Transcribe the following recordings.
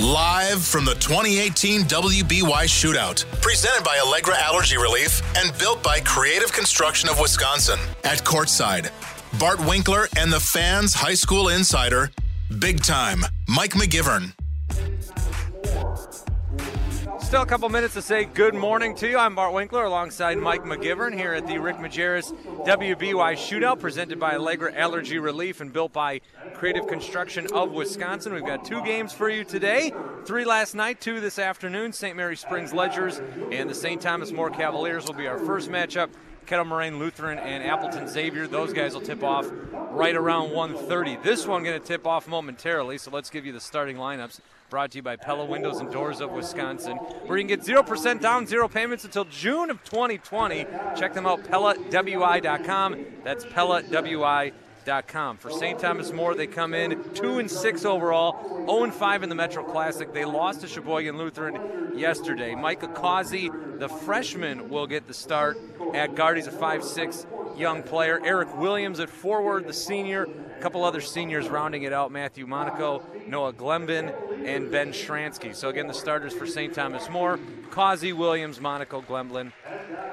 Live from the 2018 WBY Shootout, presented by Allegra Allergy Relief and built by Creative Construction of Wisconsin. At courtside, Bart Winkler and the fans' high school insider, big time, Mike McGivern. Still a couple minutes to say good morning to you. I'm Bart Winkler alongside Mike McGivern here at the Rick Majerus WBY Shootout presented by Allegra Allergy Relief and built by Creative Construction of Wisconsin. We've got two games for you today. Three last night, two this afternoon. St. Mary Springs Ledgers and the St. Thomas More Cavaliers will be our first matchup. Kettle Moraine Lutheran and Appleton Xavier. Those guys will tip off right around 1:30. This one going to tip off momentarily, so let's give you the starting lineups. Brought to you by Pella Windows and Doors of Wisconsin, where you can get 0% down, zero payments until June of 2020. Check them out, PellaWI.com. That's PellaWI.com. For St. Thomas More, they come in 2 and 6 overall, 0 and 5 in the Metro Classic. They lost to Sheboygan Lutheran yesterday. Micah Causey, the freshman, will get the start at guard. He's a 5'6 young player. Eric Williams at forward, the senior. A couple other seniors rounding it out Matthew Monaco, Noah Glemben, and Ben Shransky. So, again, the starters for St. Thomas More Causey, Williams, Monaco, Glemblin,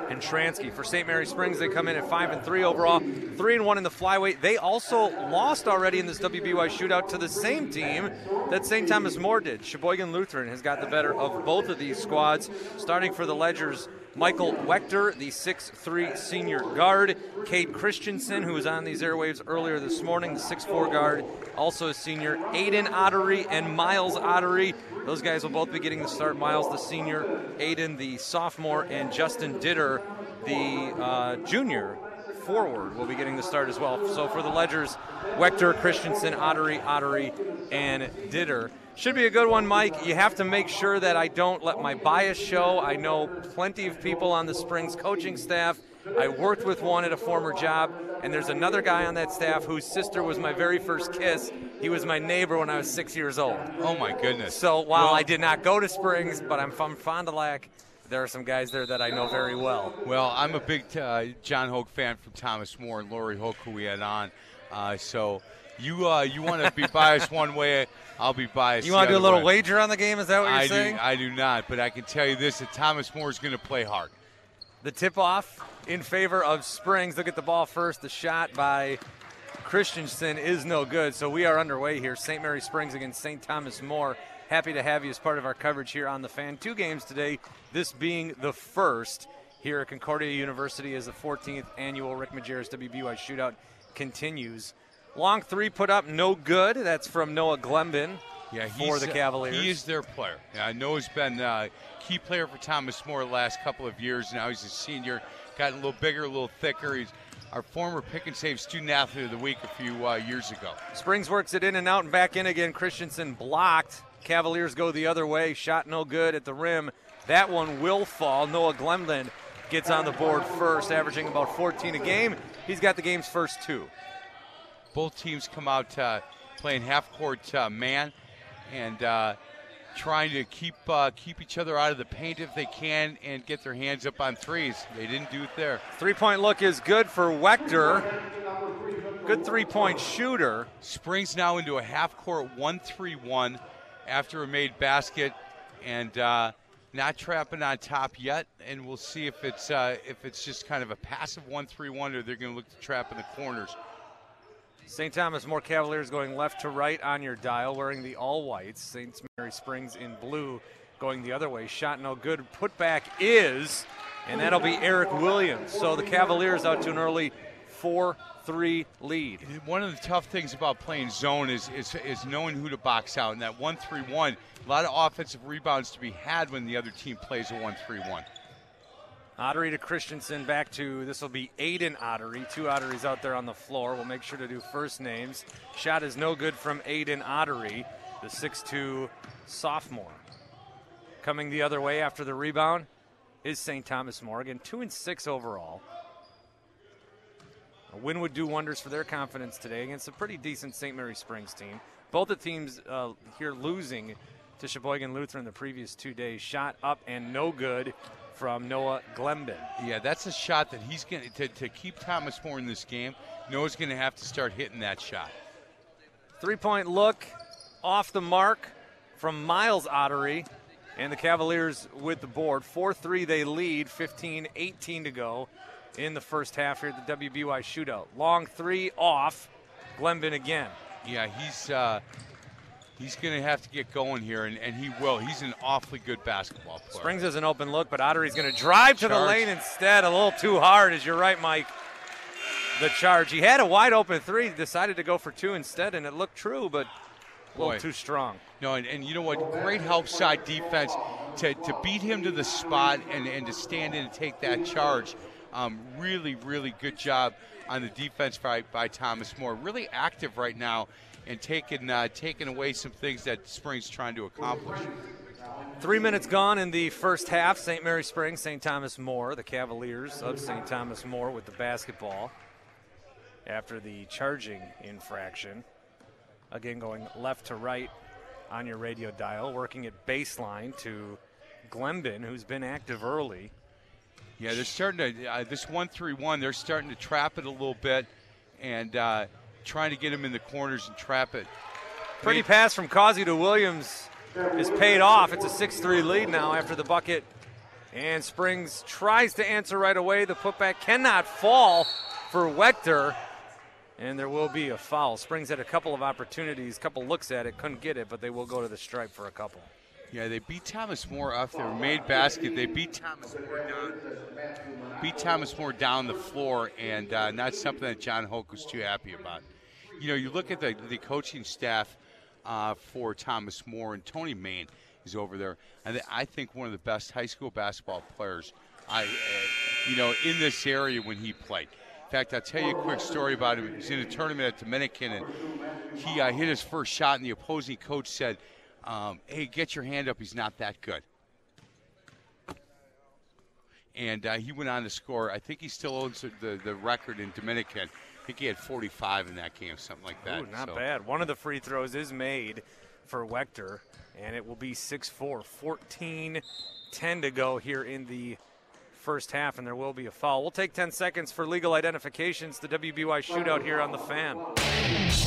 and Shransky. For St. Mary Springs, they come in at 5 and 3 overall, 3 and 1 in the Flyway. They also lost already in this WBY shootout to the same team that St. Thomas More did. Sheboygan Lutheran has got the better of both of these squads. Starting for the Ledgers, Michael Wechter, the 6'3 senior guard. Cade Christensen, who was on these airwaves earlier this morning, the 6'4 guard, also a senior. Aiden Ottery and Miles Ottery. Those guys will both be getting the start. Miles, the senior, Aiden, the sophomore, and Justin Ditter, the uh, junior forward, will be getting the start as well. So for the Ledgers, Wechter, Christensen, Ottery, Ottery, and Ditter. Should be a good one, Mike. You have to make sure that I don't let my bias show. I know plenty of people on the Springs coaching staff. I worked with one at a former job, and there's another guy on that staff whose sister was my very first kiss. He was my neighbor when I was six years old. Oh my goodness! So while well, I did not go to Springs, but I'm from Fond du Lac, there are some guys there that I know very well. Well, I'm a big uh, John Hoke fan from Thomas More and Lori Hoke, who we had on. Uh, so you uh, you want to be biased one way, I'll be biased. You want to do a little way. wager on the game? Is that what you're I saying? Do, I do not, but I can tell you this: that Thomas More is going to play hard. The tip off in favor of Springs. They'll get the ball first. The shot by Christensen is no good. So we are underway here. St. Mary Springs against St. Thomas More. Happy to have you as part of our coverage here on the fan. Two games today, this being the first here at Concordia University as the 14th annual Rick Majerus WBY shootout continues. Long three put up, no good. That's from Noah Glemben yeah, for the Cavaliers. He is their player. Yeah, I know he's been a uh, key player for Thomas More the last couple of years. Now he's a senior, gotten a little bigger, a little thicker. He's our former pick and save student athlete of the week a few uh, years ago. Springs works it in and out and back in again. Christensen blocked. Cavaliers go the other way. Shot no good at the rim. That one will fall. Noah Glemlin gets on the board first, averaging about 14 a game. He's got the game's first two. Both teams come out uh, playing half court uh, man and uh, trying to keep uh, keep each other out of the paint if they can and get their hands up on threes. They didn't do it there. Three point look is good for Wechter. Good three point shooter. Springs now into a half court 1 3 1 after a made basket and uh, not trapping on top yet. And we'll see if it's uh, if it's just kind of a passive 1 3 1 or they're going to look to trap in the corners. St. Thomas More Cavaliers going left to right on your dial, wearing the all whites. St. Mary Springs in blue going the other way. Shot no good. Putback is, and that'll be Eric Williams. So the Cavaliers out to an early 4 3 lead. One of the tough things about playing zone is, is, is knowing who to box out. And that 1 3 1, a lot of offensive rebounds to be had when the other team plays a 1 3 1. Ottery to Christensen back to this will be Aiden Ottery. Two Otterys out there on the floor. We'll make sure to do first names. Shot is no good from Aiden Ottery, the 6'2 sophomore. Coming the other way after the rebound is St. Thomas Morgan, two and six overall. A win would do wonders for their confidence today against a pretty decent St. Mary Springs team. Both the teams uh, here losing to Sheboygan Lutheran the previous two days. Shot up and no good from Noah Glemben. Yeah, that's a shot that he's going to to keep Thomas More in this game. Noah's going to have to start hitting that shot. Three point look off the mark from Miles Ottery. And the Cavaliers with the board. 4 3 they lead, 15 18 to go in the first half here at the WBY shootout. Long three off. Glenvin again. Yeah, he's uh, he's going to have to get going here, and, and he will. He's an awfully good basketball player. Springs is an open look, but Ottery's going to drive to Charge. the lane instead. A little too hard, as you're right, Mike. The charge. He had a wide open three, decided to go for two instead, and it looked true, but a Boy. little too strong. No, and, and you know what? Great help side defense to, to beat him to the spot and, and to stand in and take that charge. Um, really, really good job on the defense by, by Thomas More. Really active right now and taking uh, taking away some things that Springs trying to accomplish. Three minutes gone in the first half. St. Mary Springs, St. Thomas More, the Cavaliers of St. Thomas More with the basketball after the charging infraction. Again, going left to right on your radio dial, working at baseline to Glenbin, who's been active early. Yeah, they're starting to uh, this one three one. They're starting to trap it a little bit and uh, trying to get him in the corners and trap it. Pretty pass from Causey to Williams is paid off. It's a 6 3 lead now after the bucket. And Springs tries to answer right away. The putback cannot fall for Wechter. And there will be a foul. Springs had a couple of opportunities, couple looks at it, couldn't get it, but they will go to the stripe for a couple. Yeah, they beat Thomas More off their made basket. They beat Thomas More down, beat Thomas More down the floor, and uh, not something that John Hoke was too happy about. You know, you look at the the coaching staff uh, for Thomas More and Tony Main is over there, and I think one of the best high school basketball players. I, uh, you know, in this area when he played. In fact, I'll tell you a quick story about him. He was in a tournament at Dominican, and he uh, hit his first shot, and the opposing coach said, um, "Hey, get your hand up. He's not that good." And uh, he went on to score. I think he still owns the, the record in Dominican. I think he had 45 in that game, something like that. Ooh, not So- bad. One of the free throws is made for Wechter, and it will be 6 4. 14 10 to go here in the first half, and there will be a foul. We'll take 10 seconds for legal identifications. The WBY shootout here on the fan.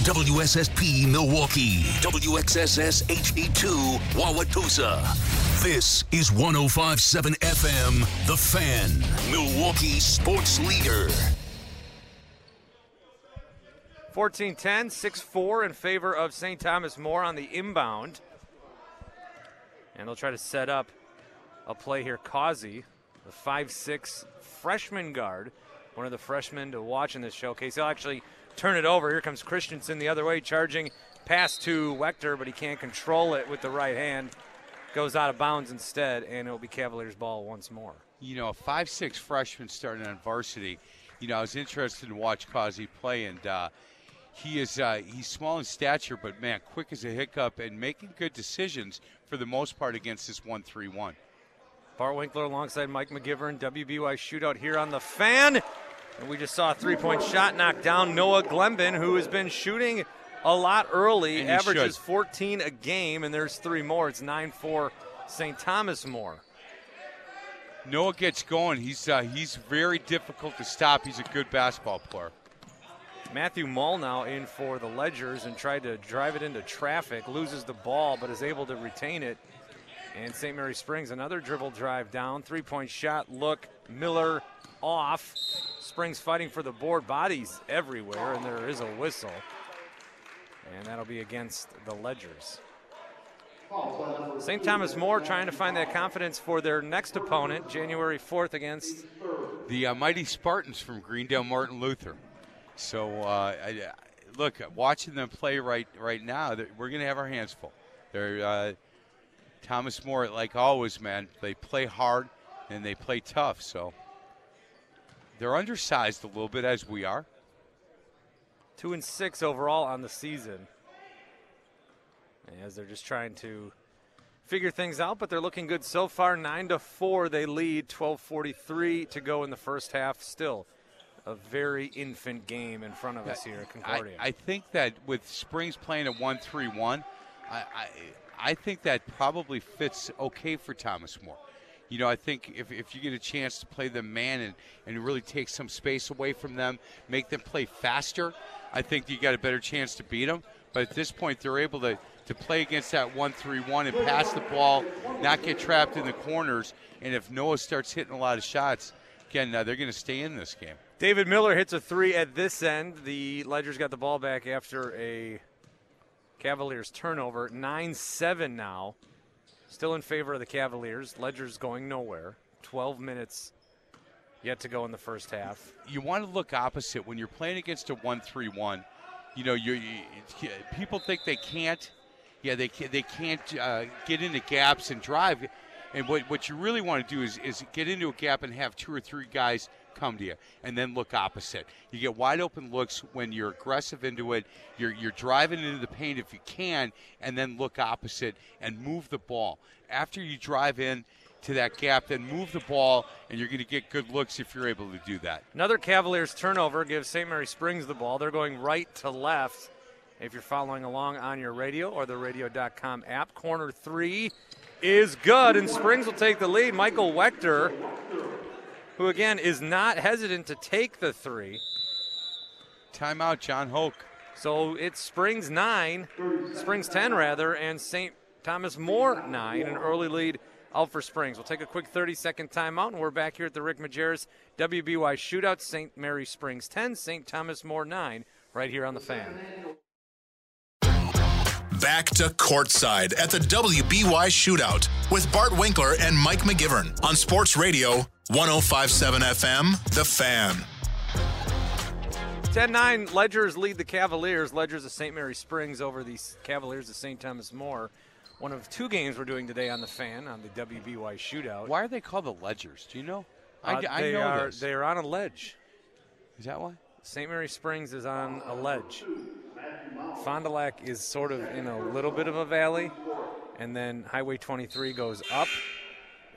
WSSP Milwaukee, WXSS HD2 Wauwatosa. This is 1057 FM, The Fan, Milwaukee sports leader. 14 10, 6 4 in favor of St. Thomas More on the inbound. And they'll try to set up a play here. Causey, the 5 6 freshman guard, one of the freshmen to watch in this showcase. He'll actually turn it over. Here comes Christensen the other way, charging pass to Wechter, but he can't control it with the right hand. Goes out of bounds instead, and it'll be Cavaliers' ball once more. you know, a five six freshman starting on varsity. You know, I was interested to watch Causey play, and uh, he is uh, he's small in stature, but man, quick as a hiccup and making good decisions for the most part against this one three one. Bart Winkler alongside Mike McGivern, WBY shootout here on the fan. And we just saw a three point shot knock down Noah Glenbin, who has been shooting a lot early, averages should. 14 a game, and there's three more. It's 9 4 St. Thomas more. Noah gets going. He's uh, he's very difficult to stop. He's a good basketball player. Matthew Mull now in for the Ledgers and tried to drive it into traffic, loses the ball, but is able to retain it. And St. Mary Springs, another dribble drive down, three point shot, look, Miller off. Springs fighting for the board, bodies everywhere, and there is a whistle. And that'll be against the Ledgers. St. Thomas More trying to find that confidence for their next opponent, January 4th against The uh, mighty Spartans from Greendale Martin Luther. So uh, I, look, watching them play right right now, we're going to have our hands full. They're uh, Thomas More, like always, man. They play hard and they play tough. So they're undersized a little bit as we are. two and six overall on the season. As they're just trying to figure things out, but they're looking good so far. Nine to four, they lead. Twelve forty-three to go in the first half. Still, a very infant game in front of us here at Concordia. I think that with Springs playing a one-three-one, I, I I think that probably fits okay for Thomas More. You know, I think if, if you get a chance to play them man and, and really take some space away from them, make them play faster, I think you got a better chance to beat them. But at this point, they're able to, to play against that 1 3 1 and pass the ball, not get trapped in the corners. And if Noah starts hitting a lot of shots, again, uh, they're going to stay in this game. David Miller hits a three at this end. The Ledgers got the ball back after a Cavaliers turnover. 9 7 now. Still in favor of the Cavaliers. Ledgers going nowhere. 12 minutes yet to go in the first half. You want to look opposite when you're playing against a 1 3 1. You know, you people think they can't. Yeah, they can't, they can't uh, get into gaps and drive. And what, what you really want to do is, is get into a gap and have two or three guys come to you, and then look opposite. You get wide open looks when you're aggressive into it. You're, you're driving into the paint if you can, and then look opposite and move the ball. After you drive in to that gap, then move the ball, and you're going to get good looks if you're able to do that. Another Cavaliers turnover gives St. Mary Springs the ball. They're going right to left. If you're following along on your radio or the radio.com app, corner three is good, and Springs will take the lead. Michael Wechter who again is not hesitant to take the three. Timeout, John Hoke. So it's Springs nine, Springs 10 rather, and St. Thomas More nine, an early lead out for Springs. We'll take a quick 30 second timeout, and we're back here at the Rick Majerus WBY Shootout. St. Mary Springs 10, St. Thomas More 9, right here on the fan. Back to courtside at the WBY Shootout with Bart Winkler and Mike McGivern on Sports Radio 1057 FM, The Fan. 10 9, Ledgers lead the Cavaliers. Ledgers of St. Mary Springs over the Cavaliers of St. Thomas More. One of two games we're doing today on the fan on the WBY shootout. Why are they called the Ledgers? Do you know? Uh, I, I they know are, this. They are on a ledge. Is that why? St. Mary Springs is on a ledge. Fond du Lac is sort of in a little bit of a valley, and then Highway 23 goes up,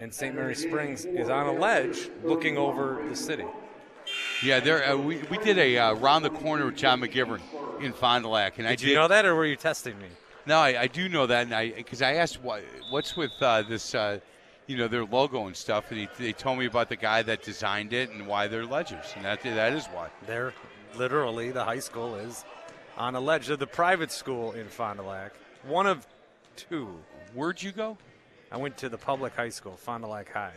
and St. Mary Springs is on a ledge looking over the city. Yeah, there. Uh, we, we did a uh, round the corner with John McGivern in Fond du Lac, and did I did you know that, or were you testing me? No, I, I do know that, and I because I asked what what's with uh, this, uh, you know, their logo and stuff, and he, they told me about the guy that designed it and why they're ledgers, and that that is why. They're literally the high school is on a ledge. They're the private school in Fond du Lac, one of two. Where'd you go? I went to the public high school, Fond du Lac High.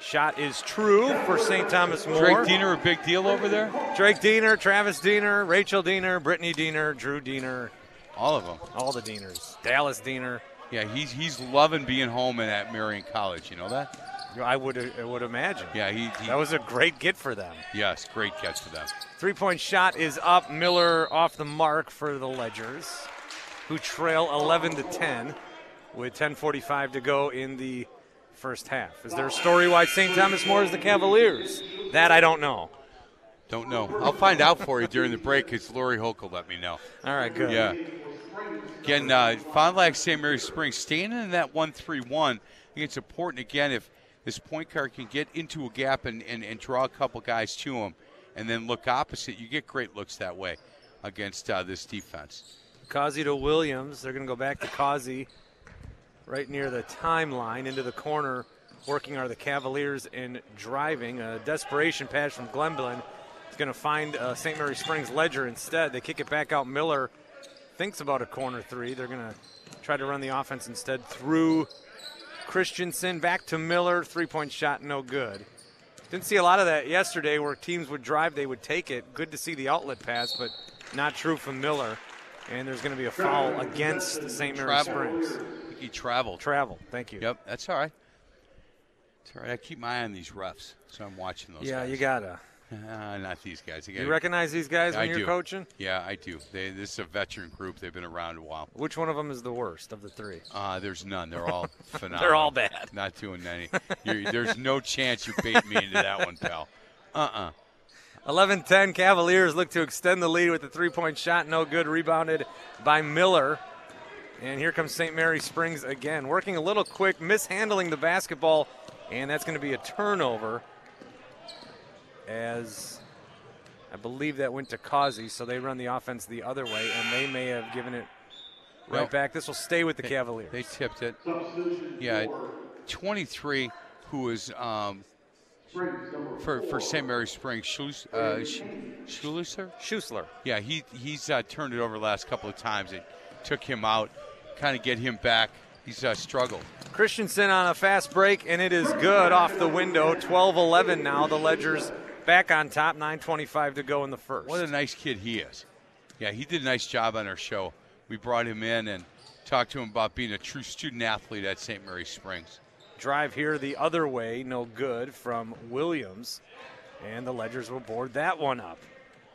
Shot is true for St. Thomas More. Drake Diener a big deal over there? Drake Diener, Travis Diener, Rachel Diener, Brittany Diener, Drew Diener, All of them. all the Dieners. Dallas Diener. Yeah, he's he's loving being home and at Marian College. You know that? I would I would imagine. Yeah, he, he That was a great get for them. yes, great catch for them. Three point shot is up. Miller off the mark for the Ledgers, who trail 11 to 10 with 10:45 to go in the first half. Is there a story why St. Thomas More is the Cavaliers? That I don't know. Don't know. I'll find out for you during the break because Lori Hoke let me know. All right, good. Yeah. Again, uh, Fond du Lac St. Mary Springs staying in that 1 3 1. I think it's important, again, if this point guard can get into a gap and, and, and draw a couple guys to him and then look opposite, you get great looks that way against uh, this defense. Causey to Williams. They're going to go back to Causey right near the timeline into the corner. Working are the Cavaliers in driving. A desperation pass from Glenblin. He's going to find uh, St. Mary Springs Ledger instead. They kick it back out. Miller thinks about a corner three. They're going to try to run the offense instead through Christensen. Back to Miller. Three point shot, no good. Didn't see a lot of that yesterday where teams would drive, they would take it. Good to see the outlet pass, but not true from Miller. And there's going to be a foul against St. Mary Travel. Springs. I Travel. Travel. Thank you. Yep, that's all right. It's all right. I keep my eye on these refs, so I'm watching those Yeah, guys. you gotta. Uh, not these guys. You recognize these guys when I you're do. coaching? Yeah, I do. They, this is a veteran group. They've been around a while. Which one of them is the worst of the three? Uh, there's none. They're all phenomenal. They're all bad. Not doing any. There's no chance you bait me into that one, pal. Uh-uh. 11 10 Cavaliers look to extend the lead with a three point shot. No good. Rebounded by Miller. And here comes St. Mary Springs again. Working a little quick, mishandling the basketball. And that's going to be a turnover. As I believe that went to Causey. So they run the offense the other way. And they may have given it right Well, back. This will stay with the Cavaliers. They tipped it. Yeah, 23, who is um, for for St. Mary Springs. Schluss, uh, Sch- Schusler. Yeah, he he's uh, turned it over the last couple of times. It took him out, kind of get him back. He's uh, struggled. Christensen on a fast break, and it is good off the window. 12 11 now. The Ledgers back on top, 9.25 to go in the first. What a nice kid he is. Yeah, he did a nice job on our show. We brought him in and talked to him about being a true student athlete at St. Mary Springs. Drive here the other way, no good from Williams. And the Ledgers will board that one up.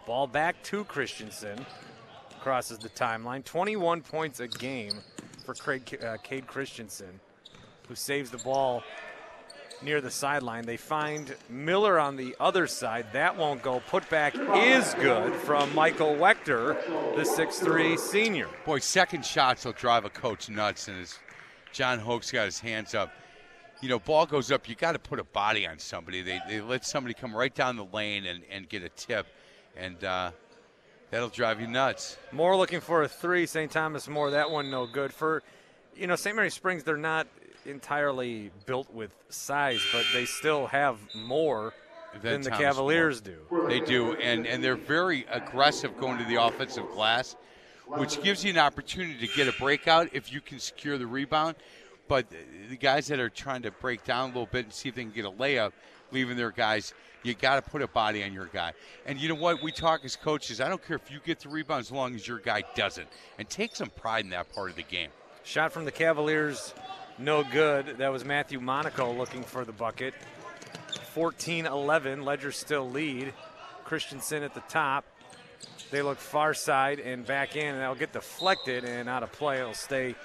Ball back to Christensen. Crosses the timeline. 21 points a game for Craig, uh, Cade Christensen, who saves the ball near the sideline. They find Miller on the other side. That won't go. Putback is good from Michael Wechter, the 6'3 senior. Boy, second shots will drive a coach nuts, and as John Hoke's got his hands up, you know, ball goes up, you got to put a body on somebody. They, they let somebody come right down the lane and, and get a tip, and uh, that'll drive you nuts. Moore looking for a three. St. Thomas More, that one no good. For, you know, St. Mary Springs, they're not entirely built with size, but they still have more than, the Cavaliers More. do. They do, and, and they're very aggressive going to the offensive glass, which gives you an opportunity to get a breakout if you can secure the rebound. But the guys that are trying to break down a little bit and see if they can get a layup, leaving their guys, you got to put a body on your guy. And you know what? We talk as coaches. I don't care if you get the rebound as long as your guy doesn't, and take some pride in that part of the game. Shot from the Cavaliers, no good. That was Matthew Monaco looking for the bucket. 14 11. Ledger still lead. Christensen at the top. They look far side and back in, and that'll get deflected and out of play. It'll stay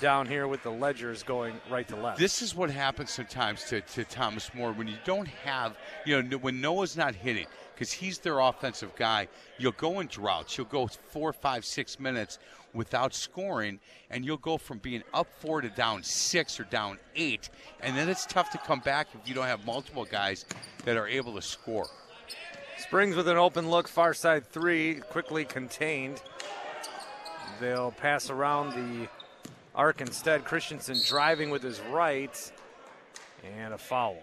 down here with the Ledgers going right to left. This is what happens sometimes to, to Thomas More when you don't have, you know, when Noah's not hitting because he's their offensive guy. You'll go in droughts. You'll go four, five, six minutes without scoring, and you'll go from being up four to down six or down eight, and then it's tough to come back if you don't have multiple guys that are able to score. Springs with an open look, far side three, quickly contained. They'll pass around the arc instead. Christensen driving with his right, and a foul.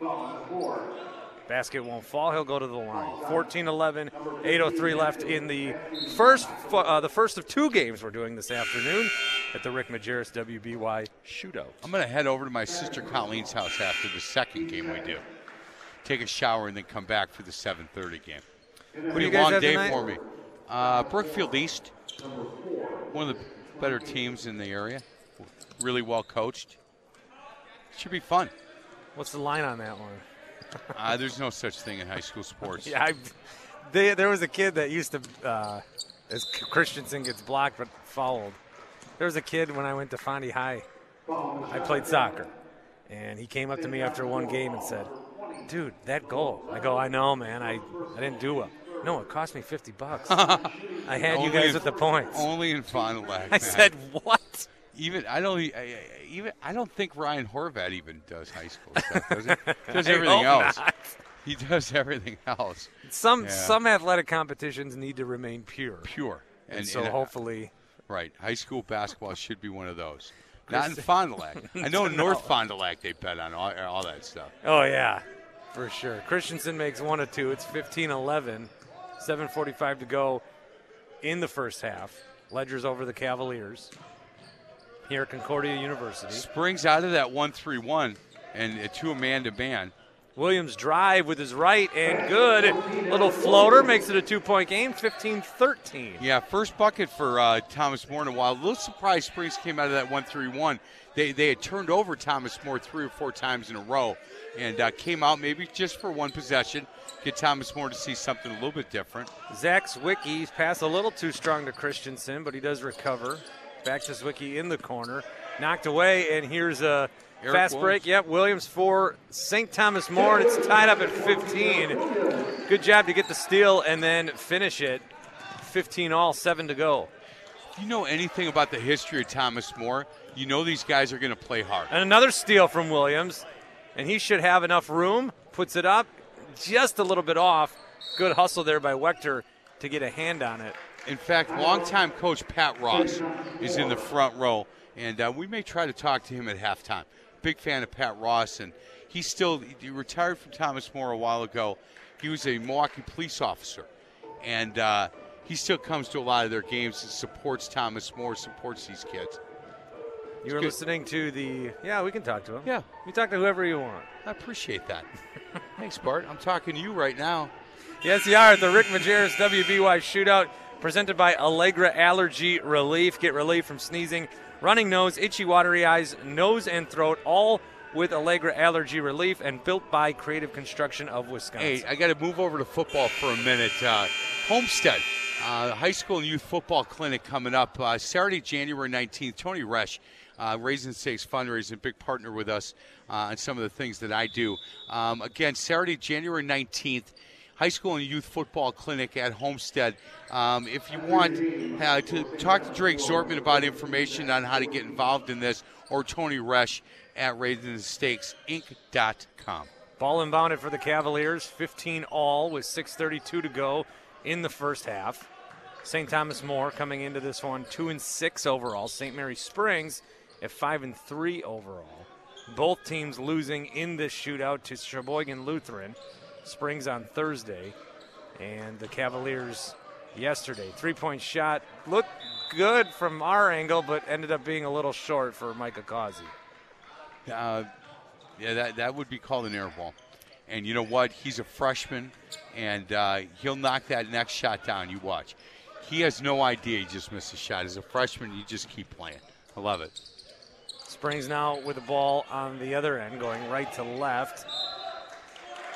Basket won't fall. He'll go to the line. 14-11, 8:03 left in the first uh, the first of two games we're doing this afternoon at the Rick Majerus WBY Shootout. I'm going to head over to my sister Colleen's house after the second game we do. Take a shower and then come back for the 7:30 game. What do Pretty you guys long have day tonight? for me. Uh, Brookfield East, one of the better teams in the area. Really well coached. Should be fun. What's the line on that one? Uh, there's no such thing in high school sports. Yeah, I, they, there was a kid that used to, uh, as Christensen gets blocked but fouled. There was a kid when I went to Fondy High. I played soccer, and he came up to me after one game and said, "Dude, that goal." I go, "I know, man. I, I didn't do well. No, it cost me 50 bucks. I had you guys in- with the points." Only in Fond du Lac. I man. said, "What?" Even I don't I, even I don't think Ryan Horvat even does high school stuff. Does he? Does everything hope else. not. He does everything else. Some Yeah. some athletic competitions need to remain pure, Pure. and, so and, uh, hopefully. Right. High school basketball should be one of those. Not in Fond du Lac. I know in North Fond du Lac they bet on all, all that stuff. Oh, yeah, for sure. Christensen makes one or two. It's 15 11. 7.45 to go in the first half. Ledgers over the Cavaliers here at Concordia University. Springs out of that 1 3 1 and to a man to man. Williams drive with his right and good. Little floater makes it a two point game, 15 13. Yeah, first bucket for uh, Thomas More in a while. A little surprised Springs came out of that 1 3 1. They, they had turned over Thomas More three or four times in a row and uh, came out maybe just for one possession. Get Thomas More to see something a little bit different. Zach Zwicky pass a little too strong to Christensen, but he does recover. Back to Zwicky in the corner. Knocked away, and here's a Eric fast Williams. break. Yep, Williams for St. Thomas More, and it's tied up at 15. Good job to get the steal and then finish it. 15 all, seven to go. If you know anything about the history of Thomas More, you know these guys are going to play hard. And another steal from Williams, and he should have enough room. Puts it up just a little bit off. Good hustle there by Wechter to get a hand on it. In fact, longtime coach Pat Ross is in the front row, and uh, we may try to talk to him at halftime. big fan of Pat Ross, and he's still he retired from Thomas More a while ago. He was a Milwaukee police officer, and uh, he still comes to a lot of their games and supports Thomas More, supports these kids. You're listening to the. Yeah, we can talk to him. Yeah. You talk to whoever you want. I appreciate that. Thanks, Bart. I'm talking to you right now. Yes, you are at the Rick Majerus WBY Shootout, presented by Allegra Allergy Relief. Get relief from sneezing, running nose, itchy, watery eyes, nose and throat, all with Allegra Allergy Relief, and built by Creative Construction of Wisconsin. Hey, I got to move over to football for a minute. Uh, Homestead, uh, high school and youth football clinic coming up uh, Saturday, January 19th. Tony Resch, uh, Raising Stakes fundraising, big partner with us uh, on some of the things that I do. Um, again, Saturday, January 19th. High school and youth football clinic at Homestead. Um, if you want uh, to talk to Drake Zortman about information on how to get involved in this, or Tony Resch at RaisingStakesInc.com. Ball inbounded for the Cavaliers, 15 all with 6:32 to go in the first half. St. Thomas More coming into this one two and six overall. St. Mary Springs at five and three overall. Both teams losing in this shootout to Sheboygan Lutheran. Springs on Thursday, and the Cavaliers yesterday. Three-point shot looked good from our angle, but ended up being a little short for Micah Causey. Uh, yeah, that, that would be called an air ball. And you know what? He's a freshman, and uh, he'll knock that next shot down. You watch. He has no idea he just missed a shot. As a freshman, you just keep playing. I love it. Springs now with the ball on the other end, going right to left.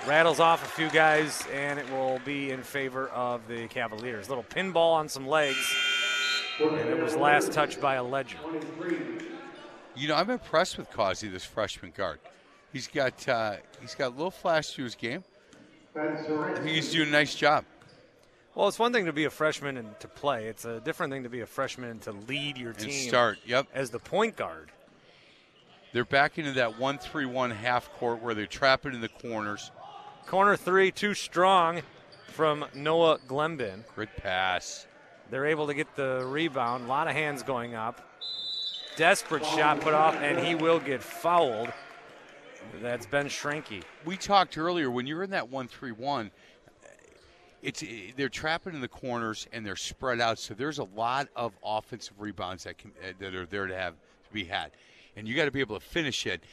Rattles off a few guys, and it will be in favor of the Cavaliers. Little pinball on some legs, and it was last touched by a legend. You know, I'm impressed with Causey, this freshman guard. He's got uh, he's got a little flash to his game. I think he's doing a nice job. Well, it's one thing to be a freshman and to play. It's a different thing to be a freshman and to lead your team. And start. Yep. as the point guard. They're back into that one-three-one half court where they're trapping in the corners. Corner three, too strong from Noah Glenbin. Great pass. They're able to get the rebound. A lot of hands going up. Desperate shot put off, and he will get fouled. That's Ben Schranke. we talked earlier when you're in that one three one. It's they're trapping in the corners and they're spread out, so there's a lot of offensive rebounds that can that are there to have to be had, and you got to be able to finish it.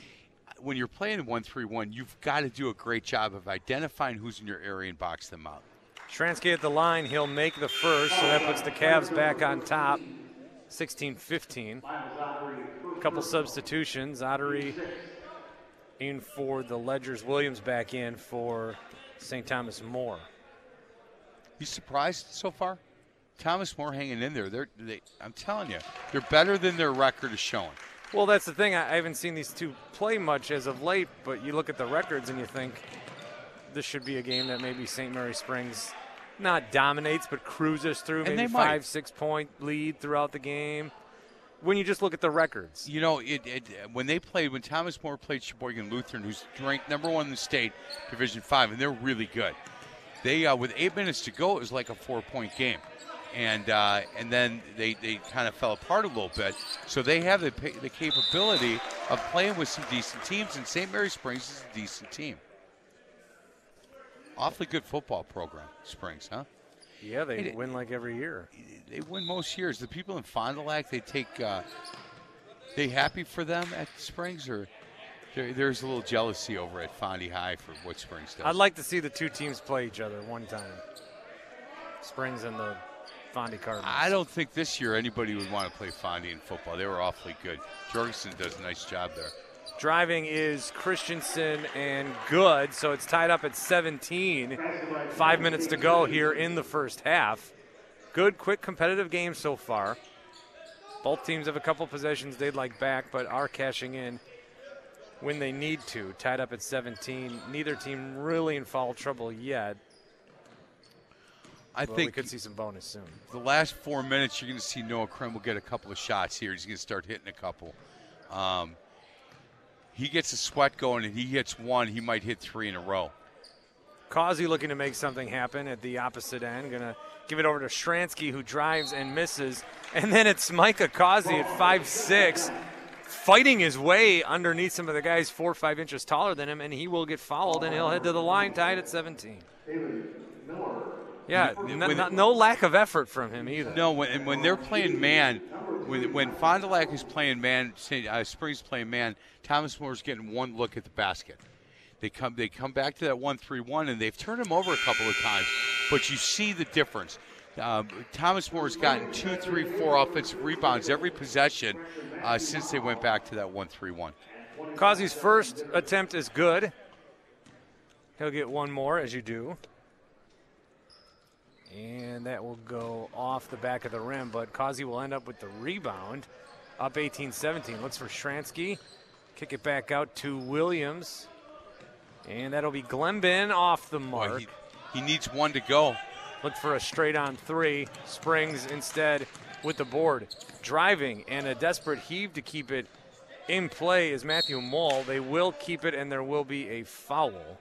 When you're playing one three one, you've got to do a great job of identifying who's in your area and box them out. Schranke at the line. He'll make the first, so that puts the Cavs back on top. 16 15. A couple substitutions. Ottery in for the Ledgers. Williams back in for St. Thomas More. You surprised so far? Thomas More hanging in there. They're, they, I'm telling you, they're better than their record is showing. Well, that's the thing. I haven't seen these two play much as of late, but you look at the records and you think this should be a game that maybe St. Mary Springs not dominates, but cruises through And maybe five, six point lead throughout the game. When you just look at the records, You know, it, it when they played when Thomas More played Sheboygan Lutheran, who's ranked number one in the state, Division Five, and they're really good. They uh, with eight minutes to go, it was like a four-point game, and uh, and then they, they kind of fell apart a little bit. So they have the the capability of playing with some decent teams, and St. Mary Springs is a decent team. Awfully good football program, Springs, huh? yeah, they It- win like every year. they win most years. The people in Fond du Lac, they take. Uh, they happy for them at Springs, or there, there's a little jealousy over at Fondy High for what Springs does. I'd like to see the two teams play each other one time. Springs and the Fondy Cardinals. I don't think this year anybody would want to play Fondy in football. They were awfully good. Jorgensen does a nice job there. Driving is Christensen and good, so it's tied up at 17. Five minutes to go here in the first half. Good, quick, competitive game so far. Both teams have a couple possessions they'd like back, but are cashing in when they need to. Tied up at 17. Neither team really in foul trouble yet. I think we could see some bonus soon. the last four minutes, you're going to see Noah Krim will get a couple of shots here. He's going to start hitting a couple. Um, he gets a sweat going, and he hits one. He might hit three in a row. Causey looking to make something happen at the opposite end. Gonna give it over to Shransky, who drives and misses. And then it's Micah Causey at 5'6, fighting his way underneath some of the guys four or five inches taller than him, and he will get fouled, and he'll head to the line tied at 17. Yeah, no, no- no lack of effort from him either. No, when, and when they're playing man, when, when Fond du Lac is playing man, St. Uh, Springs playing man, Thomas More's getting one look at the basket. They come they come back to that one three one, and they've turned him over a couple of times, but you see the difference. Um, Thomas More's gotten two, three, four offensive rebounds every possession uh, since they went back to that one three one. Causey's first attempt is good. He'll get one more, as you do. And that will go off the back of the rim, but Causey will end up with the rebound. Up 18 17. Looks for Shransky. Kick it back out to Williams. And that'll be Glenbin off the mark. Boy, he, he needs one to go. Look for a straight on three. Springs instead with the board. Driving and a desperate heave to keep it in play is Matthew Moll. They will keep it and there will be a foul.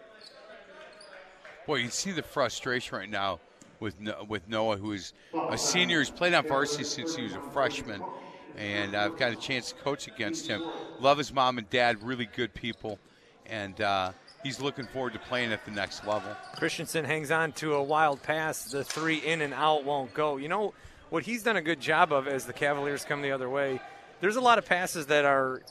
Boy, you see the frustration right now with with Noah, who is a senior. He's played on varsity since he was a freshman, and I've got a chance to coach against him. Love his mom and dad, really good people, and uh, he's looking forward to playing at the next level. Christensen hangs on to a wild pass. The three in and out won't go. You know what he's done a good job of as the Cavaliers come the other way. There's a lot of passes that are.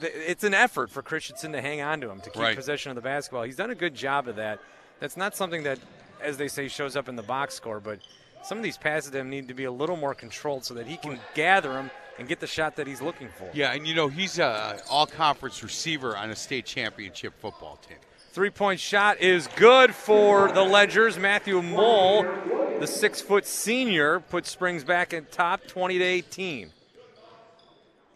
It's an effort for Christensen to hang on to him to keep Right. possession of the basketball. He's done a good job of that. That's not something that, as they say, shows up in the box score. But some of these passes to him need to be a little more controlled so that he can gather them and get the shot that he's looking for. Yeah, and you know he's a all-conference receiver on a state championship football team. Three point shot is good for the Ledgers. Matthew Mole, the six foot senior, puts Springs back in top 20 to 18.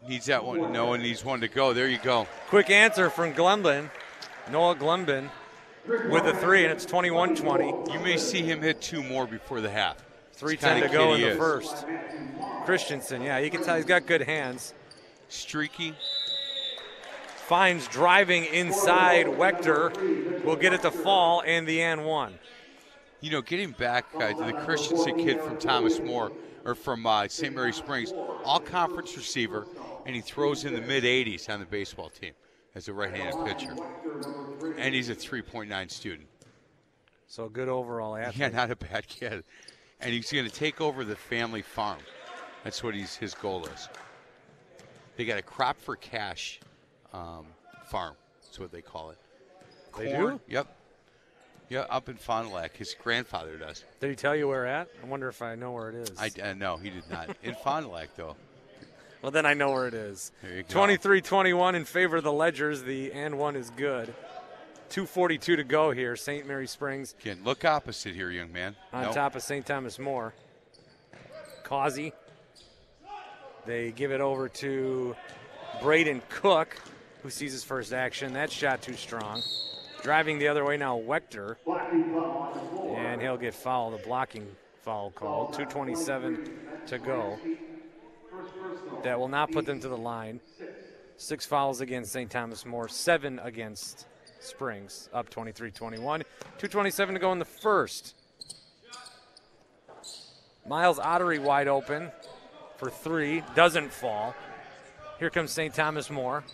Needs that one. Noah needs one to go. There you go. Quick answer from Glenbin, Noah Glenbin, with a three, and it's 21 20. You may see him hit two more before the half. 3 It's the 10 to go in the is. first. Christensen, yeah, you can tell he's got good hands. Streaky. Finds driving inside. Wechter will get it to fall, and the and one. You know, getting back uh, to the Christensen kid from Thomas More or from uh, St. Mary Springs, all conference receiver, and he throws in the mid 80s on the baseball team as a right handed pitcher. And he's a 3.9 student. So good overall athlete. Yeah, not a bad kid. And he's going to take over the family farm. That's what he's, his goal is. They got a crop for cash um, farm. That's what they call it. They Corn- do? Yep. Yeah, up in Fond du Lac. His grandfather does. Did he tell you where at? I wonder if I know where it is. I uh, no, he did not. In Fond du Lac, though. Well, then I know where it is. There you go. 23 21 in favor of the Ledgers. The and one is good. 2.42 to go here. St. Mary Springs Again, look opposite here, young man. on Nope. top of St. Thomas More. Causey. They give it over to Braden Cook, who sees his first action. That shot too strong. Driving the other way now, Wechter. And he'll get fouled, a blocking foul call. 2.27 to go. That will not put them to the line. Six fouls against St. Thomas More, seven against Springs, up 23 21. 2.27 to go in the first. Miles Ottery wide open for three, doesn't fall. Here comes St. Thomas More.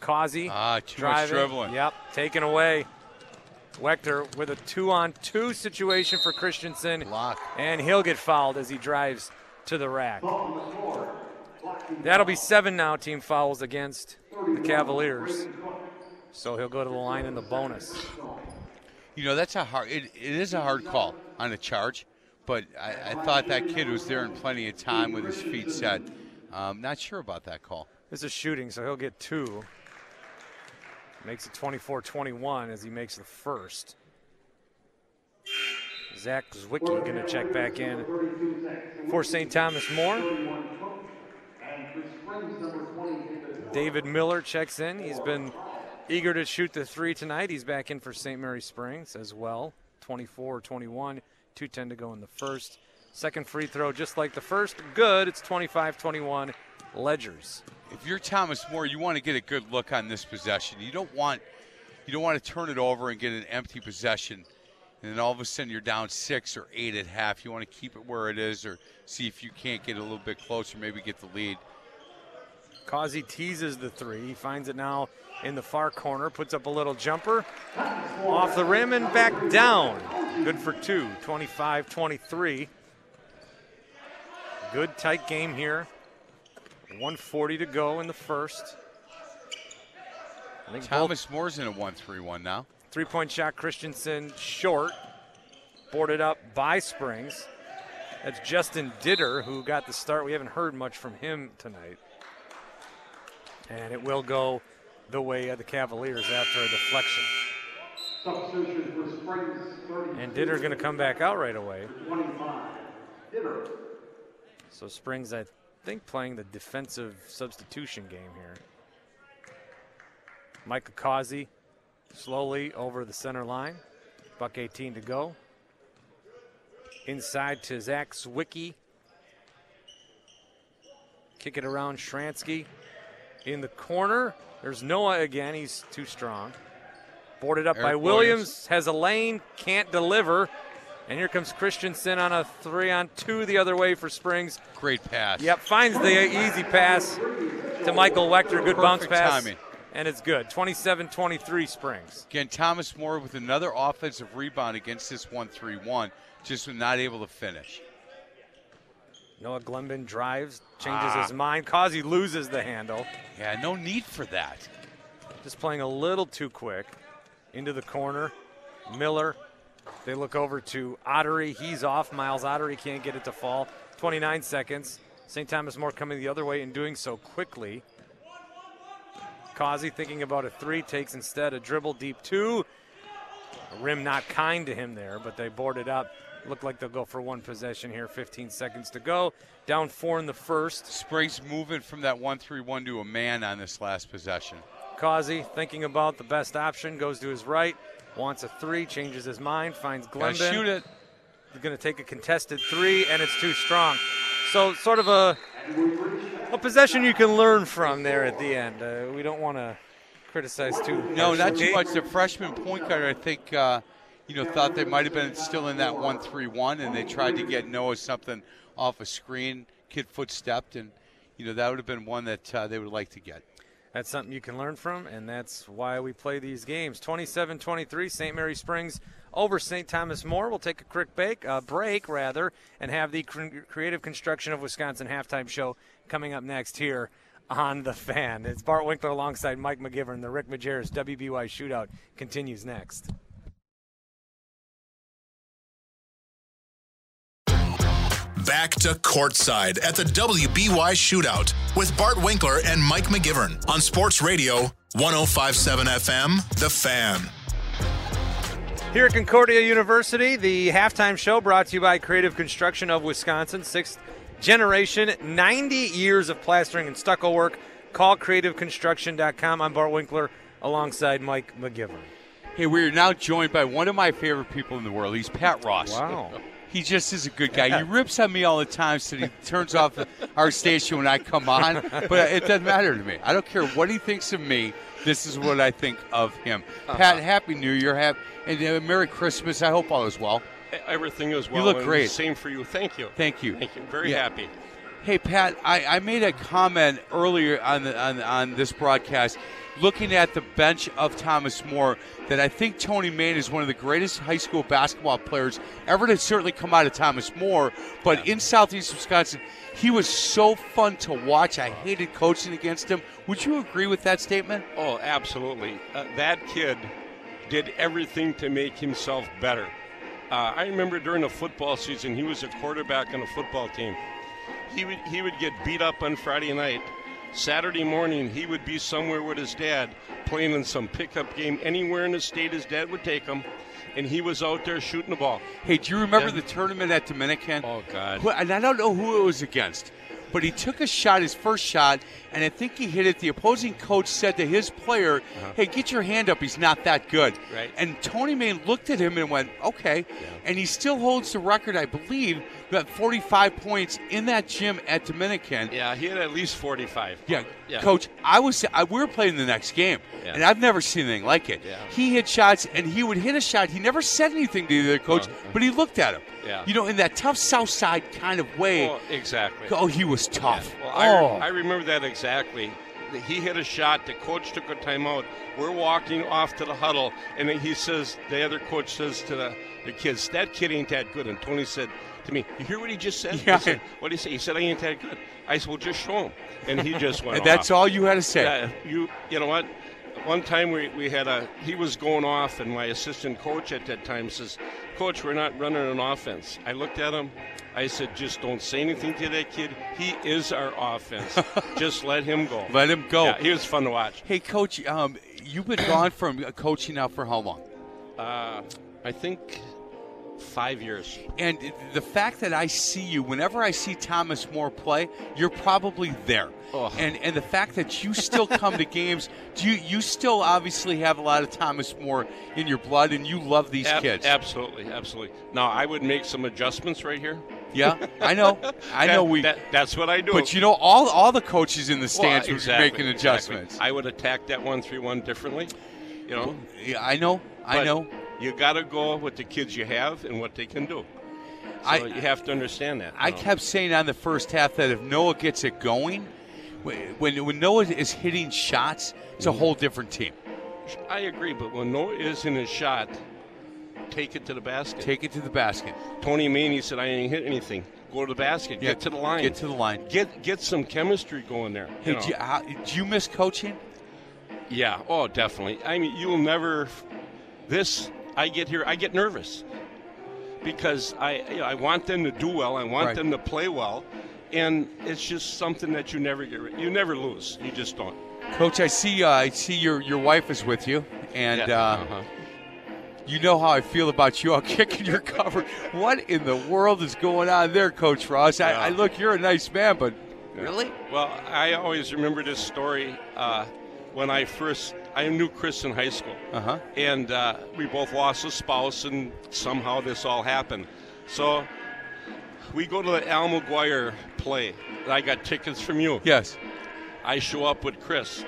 Causey. Ah, too much driving. dribbling. Yep, taken away. Wechter with a two on two situation for Christensen. Block. And he'll get fouled as he drives to the rack. That'll be seven now, team fouls against the Cavaliers. So he'll go to the line in the bonus. You know, that's a hard. It, it is a hard call on a charge, but I, I thought that kid was there in plenty of time with his feet set. Um, not sure about that call. This is shooting, so he'll get two. Makes it 24 21 as he makes the first. Zach Zwicky going to check back in for St. Thomas More. David Miller checks in. He's been eager to shoot the three tonight. He's back in for St. Mary Springs as well. 24 21, 2.10 to go in the first. Second free throw, just like the first. Good. It's 25 21. Ledgers. If you're Thomas More, you want to get a good look on this possession. You don't want you don't want to turn it over and get an empty possession, and then all of a sudden you're down six or eight at half. You want to keep it where it is, or see if you can't get a little bit closer, maybe get the lead. Causey teases the three. He finds it now in the far corner, puts up a little jumper off the rim and back down. Good for two, 25 23. Good tight game here. 140 to go in the first. I think Thomas More's in a 1 3 1 now. Three point shot, Christensen short. Boarded up by Springs. That's Justin Ditter who got the start. We haven't heard much from him tonight. And it will go the way of the Cavaliers after a deflection. And Ditter's going to come back out right away. So Springs, I think, playing the defensive substitution game here. Micah Causey slowly over the center line. Buck 18 to go. Inside to Zach Zwicky. Kick it around Shransky in the corner. There's Noah again. He's too strong. Boarded up Eric by Williams. Williams. Has a lane. Can't deliver. And here comes Christensen on a three on two the other way for Springs. Great pass. Yep, finds the easy pass to Michael Wechter. Good Perfect bounce pass. Timing. And it's good. 27 23 Springs. Again, Thomas More with another offensive rebound against this 1 3 1, just not able to finish. Noah Glenbin drives, changes ah. his mind. Causey loses the handle. Yeah, no need for that. Just playing a little too quick. Into the corner. Miller. They look over to Ottery. He's off. Miles Ottery can't get it to fall. 29 seconds. St. Thomas More coming the other way and doing so quickly. Causey thinking about a three, takes instead a dribble deep two. A rim not kind to him there, but they board it up. Look like they'll go for one possession here. 15 seconds to go. Down four in the first. Springs moving from that 1 3 1 to a man on this last possession. Causey thinking about the best option, goes to his right, wants a three, changes his mind, finds Glenbin. Gotta shoot it. He's going to take a contested three, and it's too strong. So, sort of a, a possession you can learn from there at the end. Uh, we don't want to criticize too. No, not too much. The freshman point guard, I think. Uh, you know, thought they might have been still in that one-three-one, and they tried to get Noah something off a screen. Kid foot stepped, and you know that would have been one that uh, they would like to get. That's something you can learn from, and that's why we play these games. 27-23, St. Mary Springs over St. Thomas More. We'll take a quick break, uh, break rather, and have the Creative Construction of Wisconsin halftime show coming up next here on the fan. It's Bart Winkler alongside Mike McGivern. The Rick Majerus WBY Shootout continues next. Back to courtside at the WBY Shootout with Bart Winkler and Mike McGivern on Sports Radio 1057 FM, The Fan. Here at Concordia University, the halftime show brought to you by Creative Construction of Wisconsin, sixth generation, 90 years of plastering and stucco work. Call creativeconstruction.com. I'm Bart Winkler alongside Mike McGivern. Hey, we're now joined by one of my favorite people in the world. He's Pat Ross. Wow. He just is a good guy. He rips on me all the time, so he turns off our station when I come on. But it doesn't matter to me. I don't care what he thinks of me. This is what I think of him. Uh-huh. Pat, Happy New Year, have and uh, Merry Christmas. I hope all is well. Everything is well. You look great. Same for you. Thank you. Thank you. Thank you. Very yeah. happy. Hey Pat, I, I made a comment earlier on, the, on on this broadcast looking at the bench of Thomas More that I think Tony Main is one of the greatest high school basketball players ever to certainly come out of Thomas More. But in Southeast Wisconsin, he was so fun to watch. I hated coaching against him. Would you agree with that statement? Oh, absolutely. Uh, that kid did everything to make himself better. Uh, I remember during the football season, he was a quarterback on a football team. He would, he would get beat up on Friday night Saturday morning, he would be somewhere with his dad playing in some pickup game anywhere in the state his dad would take him. And he was out there shooting the ball. Hey, do you remember the tournament at Dominican? Oh, God. And I don't know who it was against but he took a shot, his first shot, and I think he hit it. The opposing coach said to his player, uh-huh. "Hey, get your hand up. He's not that good." Right. And Tony Main looked at him and went, "Okay." Yeah. And he still holds the record, I believe, got 45 points in that gym at Dominican. Yeah, he had at least 45. Yeah, yeah. coach. I was I, we were playing the next game, yeah. and I've never seen anything like it. Yeah. He hit shots, and he would hit a shot. He never said anything to the coach, uh-huh. but he looked at him. Yeah. You know, in that tough South Side kind of way. Exactly. Oh, he was tough. Well, oh. I, I remember that exactly. He hit a shot. The coach took a timeout. We're walking off to the huddle, and then he says, the other coach says to the, the kids, "That kid ain't that good." And Tony said to me, "You hear what he just said?" Yeah. Said, "What did he say?" He said, "I ain't that good." I said, "Well, just show him." And he just went. and that's off. all you had to say. Yeah, you you know what? One time we, we had a he was going off, and my assistant coach at that time says, "Coach, we're not running an offense." I looked at him. I said, "Just don't say anything to that kid. He is our offense. Just let him go. Let him go. Yeah, he was fun to watch. Hey, coach, um, you've been gone from coaching now for how long? Uh, I think five years. And the fact that I see you, whenever I see Thomas More play, you're probably there. Oh. And and the fact that you still come to games, do you you still obviously have a lot of Thomas More in your blood, and you love these Ab- kids. Absolutely, absolutely. Now I would make some adjustments right here. Yeah, I know, I know we. that- that's what I do. but you know, all all the coaches in the Well, stands were exactly, making exactly. adjustments. I would attack that one three one differently. You know. Yeah, I know, I But know. You got to go with the kids you have and what they can do. So I- you have to understand that. I know. kept saying on the first half that if Noah gets it going, when when Noah is hitting shots, it's a Mm-hmm. whole different team. I agree, but when Noah is in his shot, take it to the basket. Take it to the basket. Tony Maney said, "I ain't hit anything. Go to the basket. Yeah, get to the line. Get to the line. Get get some chemistry going there." Hey, do, you, how, do you miss coaching? Yeah. Oh, definitely. I mean, you'll never. This I get here. I get nervous because I you know, I want them to do well. I want Right. them to play well, and it's just something that you never get. rid- You never lose. You just don't. Coach, I see. Uh, I see your your wife is with you, and Yeah, uh, uh-huh. you know how I feel about you out kicking your cover. What in the world is going on there, Coach Ross? I, Yeah. I look, you're a nice man, but really, Well, I always remember this story uh, when I first I knew Chris in high school, Uh-huh. and uh, we both lost a spouse, and somehow this all happened. So we go to the Al McGuire play. I got tickets from you. yes. I show up with Chris.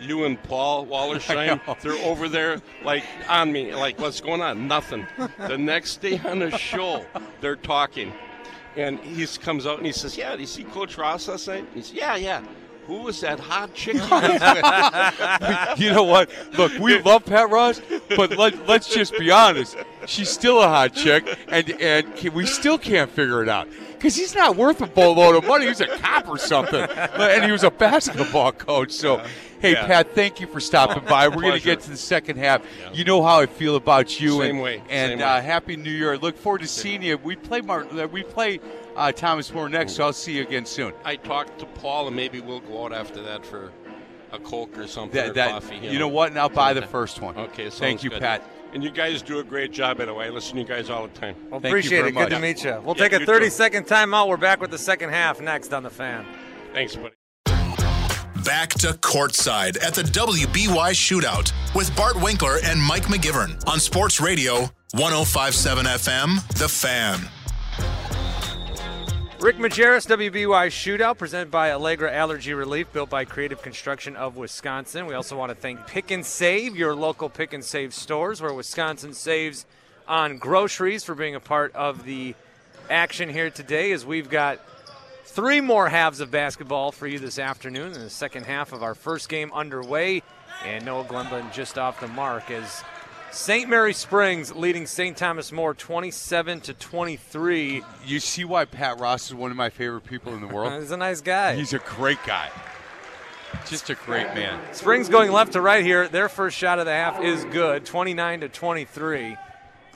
You and Paul Wallerstein, they're over there like on me, like what's going on? Nothing. The next day on the show, they're talking, and he comes out and he says, "Yeah, did you see Coach Ross last night?" He says, "Yeah, yeah." Who was that hot chick? he was with?" you know what? Look, we love Pat Ross, but let, let's just be honest. She's still a hot chick, and and can- we still can't figure it out because he's not worth a boatload of money. He's a cop or something, and he was a basketball coach. So, hey, Yeah. Pat, thank you for stopping by. We're going to get to the second half. You know how I feel about you, Same and, way, and same uh, way. happy New Year. Look forward to seeing you. We play Mar- uh, we play uh, Thomas More next, so I'll see you again soon. I talked to Paul, and maybe we'll go out after that for a coke or something That, or that coffee. you know what? And I'll buy the first one. Okay, sounds thank you, good. Pat. And you guys do a great job, by the way. I listen to you guys all the time. Well, Thank you appreciate very it. Good to meet you. We'll Yeah, take a you 30 too. second timeout. We're back with the second half next on the fan. Thanks, buddy. Back to courtside at the WBY Shootout with Bart Winkler and Mike McGivern on Sports Radio 1057 FM, The Fan. Rick Majerus, WBY Shootout, presented by Allegra Allergy Relief, built by Creative Construction of Wisconsin. We also want to thank Pick and Save, your local Pick and Save stores, where Wisconsin saves on groceries, for being a part of the action here today. As we've got three more halves of basketball for you this afternoon in the second half of our first game underway, and Noah Glenlund just off the mark as St. Mary Springs leading St. Thomas More 27 to 23. You see why Pat Ross is one of my favorite people in the world? He's a nice guy. He's a great guy. Just a great man. Springs going left to right here. Their first shot of the half is good, 29 to 23,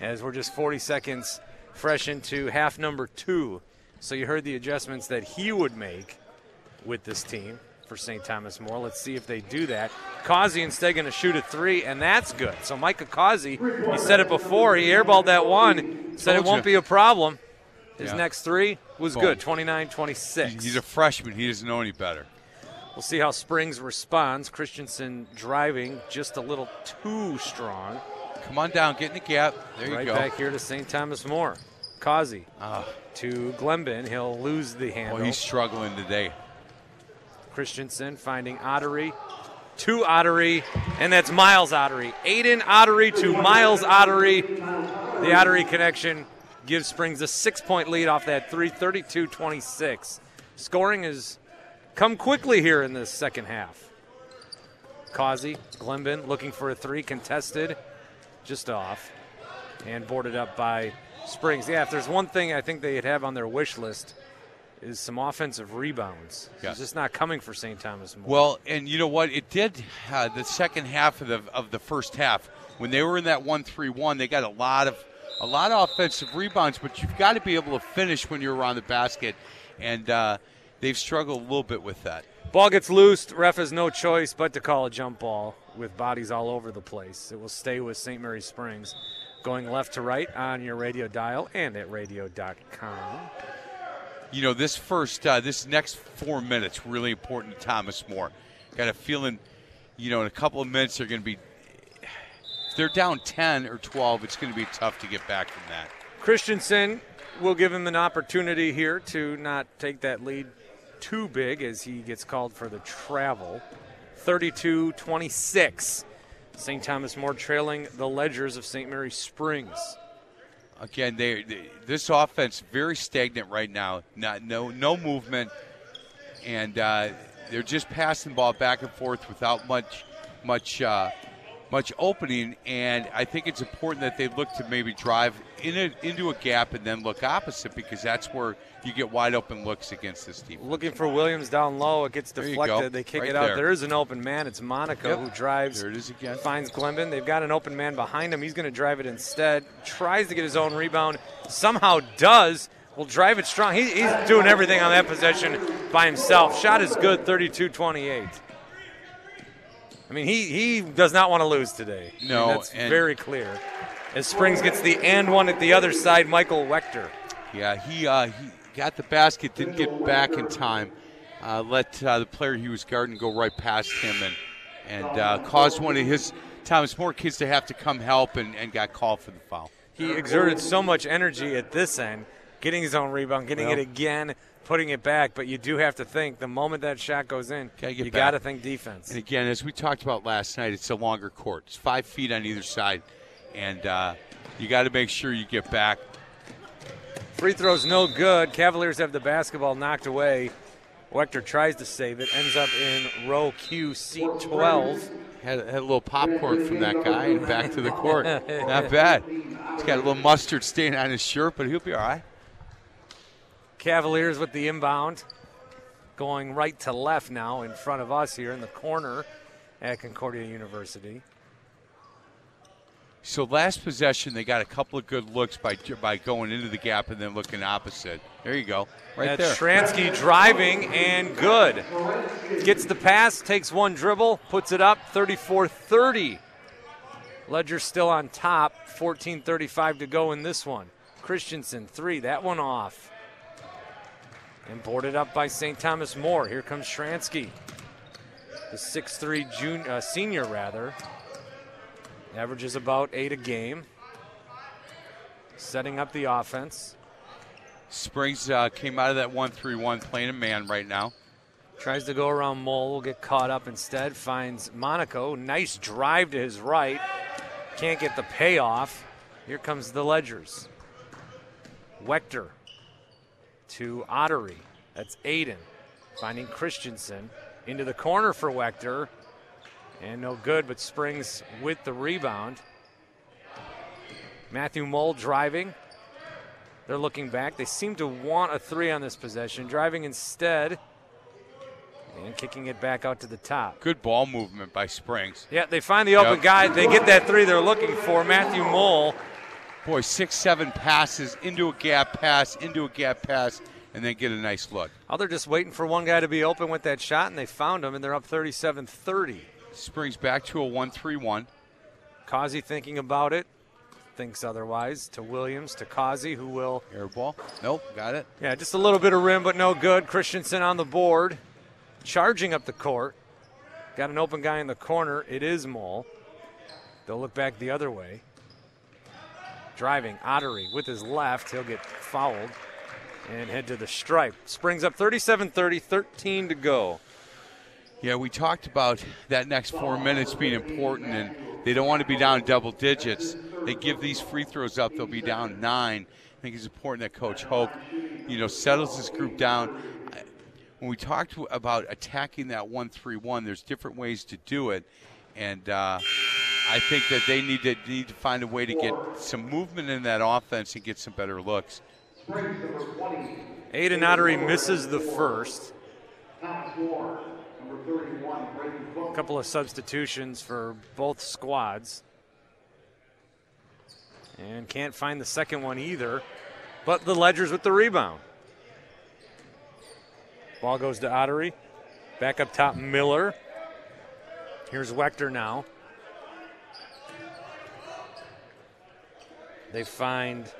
as we're just 40 seconds fresh into half number two. So you heard the adjustments that he would make with this team for St. Thomas More. Let's see if they do that. Causey instead going to shoot a three, and that's good. So Micah Causey, he said it before, he airballed that one, said it won't you. be a problem. His Yeah. next three was Boom. good, 29-26. He's a freshman. He doesn't know any better. We'll see how Springs responds. Christensen driving just a little too strong. Come on down, get in the gap. There you go. right back here to St. Thomas More. Causey Ah. to Glenbin. He'll lose the Oh, handle. he's struggling today. Christensen finding Ottery to Ottery, and that's Miles Ottery. Aiden Ottery to Miles Ottery. The Ottery connection gives Springs a six point lead off that three, 32 26. Scoring has come quickly here in this second half. Causey, Glenbin looking for a three, contested, just off, and boarded up by Springs. Yeah, if there's one thing I think they'd have on their wish list is some offensive rebounds. Yeah. It's just not coming for St. Thomas more. Well, and you know what? It did uh, the second half of the of the first half when they were in that one three one. They got a lot of a lot of offensive rebounds, but you've got to be able to finish when you're around the basket, and uh, they've struggled a little bit with that. Ball gets loosed. Ref has no choice but to call a jump ball with bodies all over the place. It will stay with St. Mary Springs. Going left to right on your radio dial and at radio.com. You know, this first, uh, this next four minutes really important to Thomas More. Got a feeling, you know, in a couple of minutes they're going to be. If they're down 10 or 12, it's going to be tough to get back from that. Christensen will give him an opportunity here to not take that lead too big as he gets called for the travel. 32 26. St. Thomas More trailing the Ledgers of St. Mary Springs. Again, they, they this offense very stagnant right now. Not no no movement, and uh, they're just passing the ball back and forth without much much uh, much opening. And I think it's important that they look to maybe drive in a, into a gap and then look opposite because that's where you get wide open looks against this team. Looking for Williams down low. It gets There you go. deflected. They kick Right it out. there. there is an open man. It's Monaco Yep. who drives. There it is again. Finds Glenbin. They've got an open man behind him. He's going to drive it instead. Tries to get his own rebound. Somehow does. Will drive it strong. He, he's doing everything on that possession by himself. Shot is good, 32 28. I mean, he, he does not want to lose today. I mean, No, that's very clear. As Springs gets the and one at the other side, Michael Wechter. Yeah, he uh, he got the basket, didn't get back in time. Uh, let uh, the player he was guarding go right past him and and uh, caused one of his Thomas More kids to have to come help and, and got called for the foul. he exerted so much energy at this end, getting his own rebound, getting Well- it again, putting it back. But you do have to think the moment that shot goes in, you got to think defense. And again, as we talked about last night, it's a longer court. It's five feet on either side, and uh, you got to make sure you get back. Free throws no good. Cavaliers have the basketball knocked away. Wechter tries to save it, ends up in row Q, seat 12. Had, had a little popcorn from that guy and back to the court. Not bad. He's got a little mustard stain on his shirt, but he'll be all right. Cavaliers with the inbound, going right to left now in front of us here in the corner at Concordia University. So last possession, they got a couple of good looks by by going into the gap and then looking opposite. There you go, right That's there. Shransky driving and good. Gets the pass, takes one dribble, puts it up 34 30. Ledger still on top, 14 35 to go in this one. Christensen, three, that one off. And boarded up by St. Thomas More. Here comes Shransky, the 6'3 junior, uh, senior, rather. Averages about eight a game. Setting up the offense. Springs uh, came out of that one-three-one playing a man right now. Tries to go around Mole, will get caught up instead. Finds Monaco. Nice drive to his right. Can't get the payoff. Here comes the Ledgers. Wechter to Ottery. That's Aiden. Finding Christensen. Into the corner for Wechter. And no good, but Springs with the rebound. Matthew Mole driving. They're looking back. They seem to want a three on this possession. Driving instead. And kicking it back out to the top. Good ball movement by Springs. Yeah, they find the open Yep. guy. They get that three they're looking for. Matthew Mole. Boy, six, seven passes into a gap pass, into a gap pass, and then get a nice look. Oh, they're just waiting for one guy to be open with that shot, and they found him, and they're up 37 30. Springs back to a one-three-one. Causey thinking about it. Thinks otherwise to Williams, to Causey, who will Air ball. Nope, got it. Yeah, just a little bit of rim, but no good. Christensen on the board, charging up the court. Got an open guy in the corner. It is Mole. They'll look back the other way. Driving, Ottery with his left. He'll get fouled and head to the stripe. Springs up 37 30, 13 to go. Yeah, we talked about that next four minutes being important, and they don't want to be down double digits. They give these free throws up, they'll be down nine. I think it's important that Coach Hoke, you know, settles this group down. when we talked about attacking that one-three-one, there's different ways to do it, and uh, I think that they need to need to find a way to get some movement in that offense and get some better looks. Aiden Ottery misses the first. Couple of substitutions for both squads. And can't find the second one either. But the Ledgers with the rebound. Ball goes to Ottery. Back up top, Miller. Here's Wechter now. They find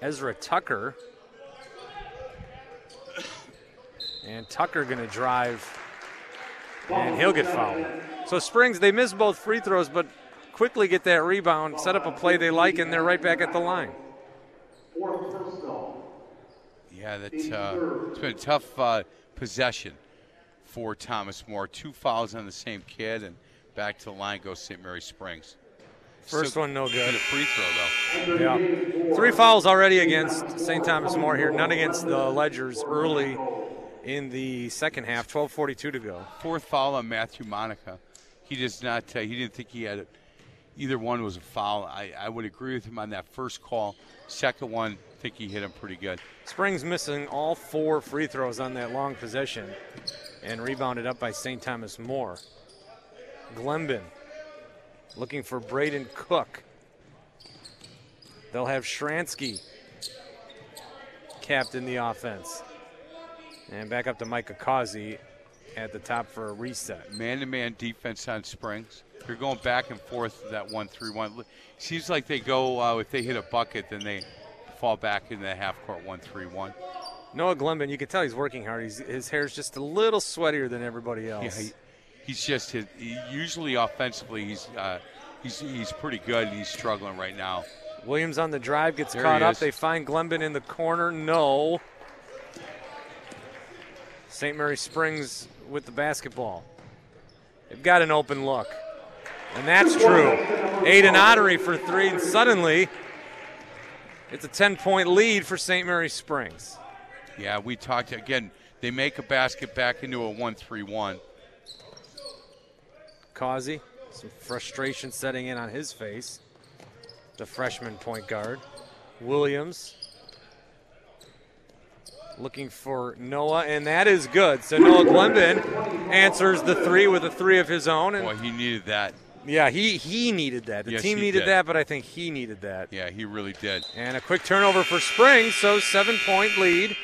Ezra Tucker. And Tucker going to drive, and he'll get fouled. So Springs, they miss both free throws, but quickly get that rebound, set up a play they like, and they're right back at the line. Yeah, that's uh, it's been a tough uh, possession for Thomas More. Two fouls on the same kid, and back to the line goes St. Mary Springs. First Still one no good. a free throw though. Yeah. Three fouls already against St. Thomas More here, none against the Ledgers early in the second half. 12:42 to go. Fourth foul on Matthew Monica. He does not. Uh, he didn't think he had it. Either one was a foul. I, I would agree with him on that first call. Second one, I think he hit him pretty good. Springs missing all four free throws on that long possession and rebounded up by St. Thomas More. Glenbin looking for Braden Cook. They'll have Shransky captain the offense. And back up to Mike Causey at the top for a reset. Man-to-man defense on Springs. They're going back and forth that one-three-one. Seems like they go uh, if they hit a bucket, then they fall back in the half-court one-three-one. Noah Glenbin, you can tell he's working hard. He's, his hair's just a little sweatier than everybody Yeah, else. he, he's just his, he, usually offensively he's uh, he's he's pretty good. He's struggling right now. Williams on the drive gets There caught up. They find Glenbin in the corner. No. St. Mary Springs with the basketball. They've got an open look. And that's true. Aiden Ottery for three, and suddenly it's a 10 point lead for St. Mary Springs. Yeah, we talked again. They make a basket back into a one-three-one. Causey, some frustration setting in on his face. The freshman point guard. Williams looking for Noah, and that is good. So Noah Glenbin answers the three with a three of his own. And Boy, he needed that. yeah, he, he needed that. The Yes, team needed did. that, but I think he needed that. Yeah, he really did. And a quick turnover for Spring, so seven point lead.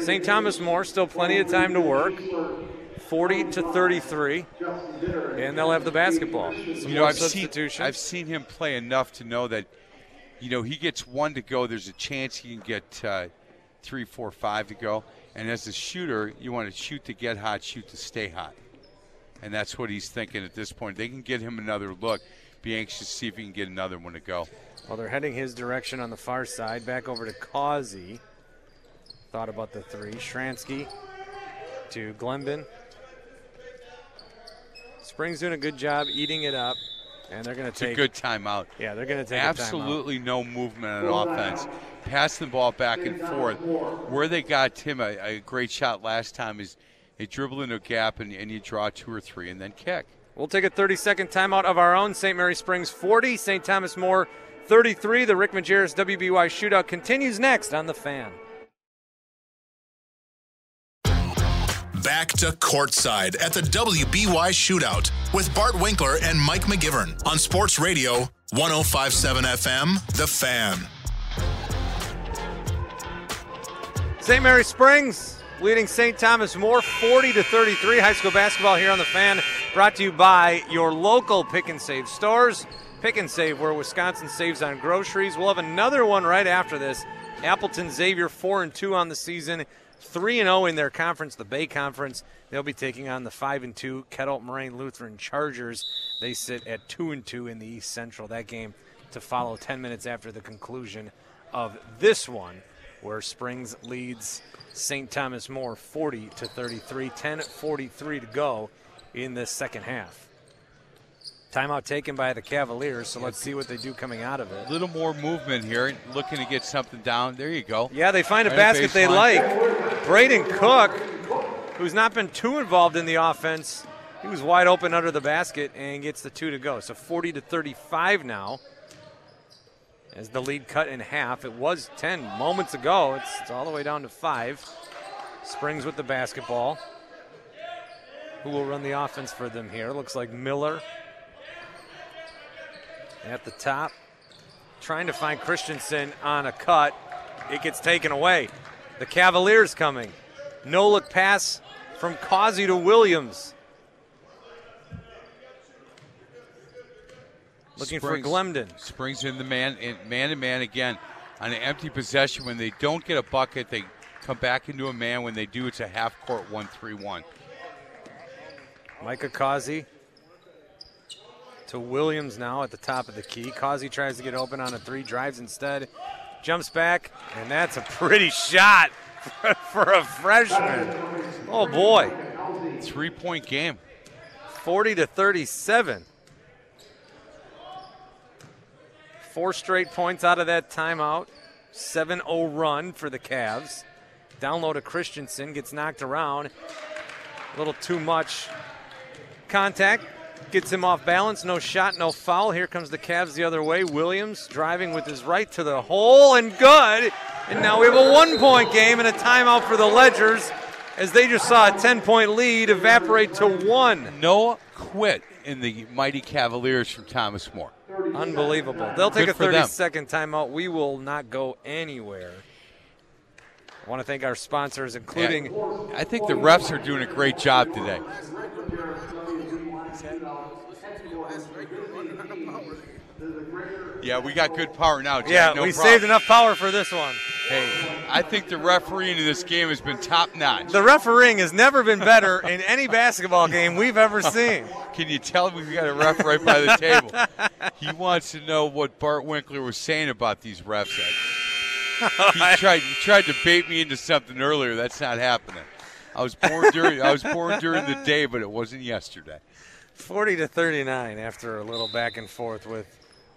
St. Thomas More, still plenty of time to work. 40 to 33. And they'll have the basketball. Some You know, I've seen. I've seen him play enough to know that, you know, he gets one to go. There's a chance he can get uh, three, four, five to go. And as a shooter, you want to shoot to get hot, shoot to stay hot, and that's what he's thinking at this point. They can get him another look. Be anxious to see if he can get another one to go. Well, they're heading his direction on the far side. Back over to Causey. Thought about the three. Shransky to Glenbin. Springs doing a good job eating it up. And they're going to It's a take. good timeout. Yeah, they're going to take a timeout. Absolutely no movement on offense. Pass the ball back and forth. Where they got Tim a, a great shot last time is they dribble into a gap and, and you draw two or three and then kick. We'll take a 30 second timeout of our own. St. Mary Springs 40, St. Thomas More 33. The Rick Majerus WBY shootout continues next on The Fan. Back to courtside at the WBY shootout with Bart Winkler and Mike McGivern on Sports Radio 1057 FM, The Fan. St. Mary Springs leading St. Thomas More 40 to 33. High school basketball here on the fan, brought to you by your local Pick and Save stores. Pick and Save, where Wisconsin saves on groceries. We'll have another one right after this. Appleton Xavier 4 and 2 on the season, 3 and 0 in their conference, the Bay Conference. They'll be taking on the 5 and 2 Kettle Moraine Lutheran Chargers. They sit at 2 and 2 in the East Central. That game to follow 10 minutes after the conclusion of this one where Springs leads St. Thomas More 40 to 33, 10:43 to go in this second half. Timeout taken by the Cavaliers, so let's see what they do coming out of it. A little more movement here, looking to get something down. There you go. Yeah, they find a Right basket they like. Braden Cook, who's not been too involved in the offense, he was wide open under the basket and gets the two to go. So 40 to 35 now. As the lead cut in half, it was 10 moments ago. It's, it's all the way down to five. Springs with the basketball. Who will run the offense for them here? Looks like Miller at the top, trying to find Christensen on a cut. It gets taken away. The Cavaliers coming. No look pass from Causey to Williams. Looking Springs- for Glemden. Springs in the man in man to man again on an empty possession. When they don't get a bucket, they come back into a man. When they do, it's a half court one three one. Micah Causey to Williams now at the top of the key. Causey tries to get open on a three, drives instead, jumps back, and that's a pretty shot for a freshman. Oh boy, Three point game. 40 to 37. Four straight points out of that timeout. 7 0 run for the Cavs. Download to Christensen, gets knocked around. A little too much contact. Gets him off balance. No shot, no foul. Here comes the Cavs the other way. Williams driving with his right to the hole and good. And now we have a one point game and a timeout for the Ledgers as they just saw a 10 point lead evaporate to one. No quit in the mighty Cavaliers from Thomas More. Unbelievable. They'll take Good a for 30 them. second timeout. We will not go anywhere. I want to thank our sponsors, including I think the refs are doing a great job today. Yeah, we got good power now. Jack. Yeah, no we problem. saved enough power for this one. Hey, I think the refereeing in this game has been top notch. The refereeing has never been better in any basketball game we've ever seen. Can you tell we've got a ref right by the table? He wants to know what Bart Winkler was saying about these refs. He tried, he tried to bait me into something earlier. That's not happening. I was born during I was born during the day, but it wasn't yesterday. 40 to 39 after a little back and forth with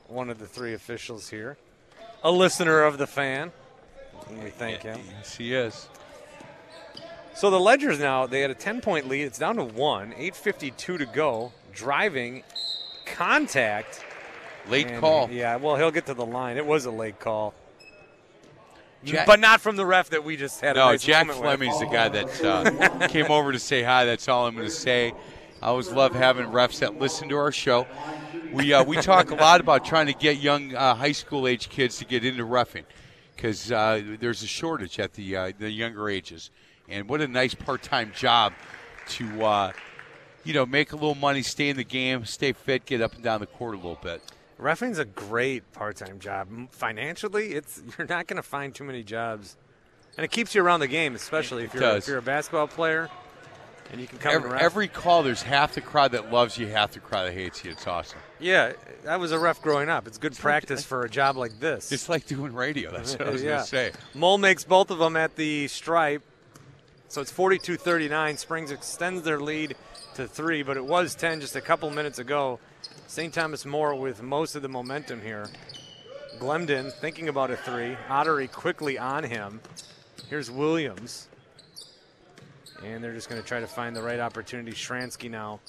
one of the three officials here. A listener of the fan. And we thank him. Yes, he is. So the Ledgers now, they had a 10 point lead. It's down to one, 8.52 to go. Driving, contact. Late and- call. Yeah, well, he'll get to the line. It was a late call. Jack- but not from the ref that we just had a No, nice Jack moment with. Fleming's the guy that uh, came over to say hi. That's all I'm going to say. I always love having refs that listen to our show. We uh, we talk a lot about trying to get young uh, high school age kids to get into roughing because uh, there's a shortage at the uh, the younger ages. And what a nice part time job to uh, you know make a little money, stay in the game, stay fit, get up and down the court a little bit. Refing's a great part-time job. Financially, it's you're not going to find too many jobs, and it keeps you around the game, especially if you're if you're a basketball player, and you can come Every, every call, there's half the crowd that loves you, half the crowd that hates you. It's awesome. yeah, I was a ref growing up. It's good practice for a job like this. It's like doing radio. That's what I was yeah. going to say. Mole makes both of them at the stripe. So it's 42 39. Springs extends their lead to three, but it was 10 just a couple minutes ago. St. Thomas More with most of the momentum here. Glemden thinking about a three. Ottery quickly on him. Here's Williams. And they're just going to try to find the right opportunity. Shransky now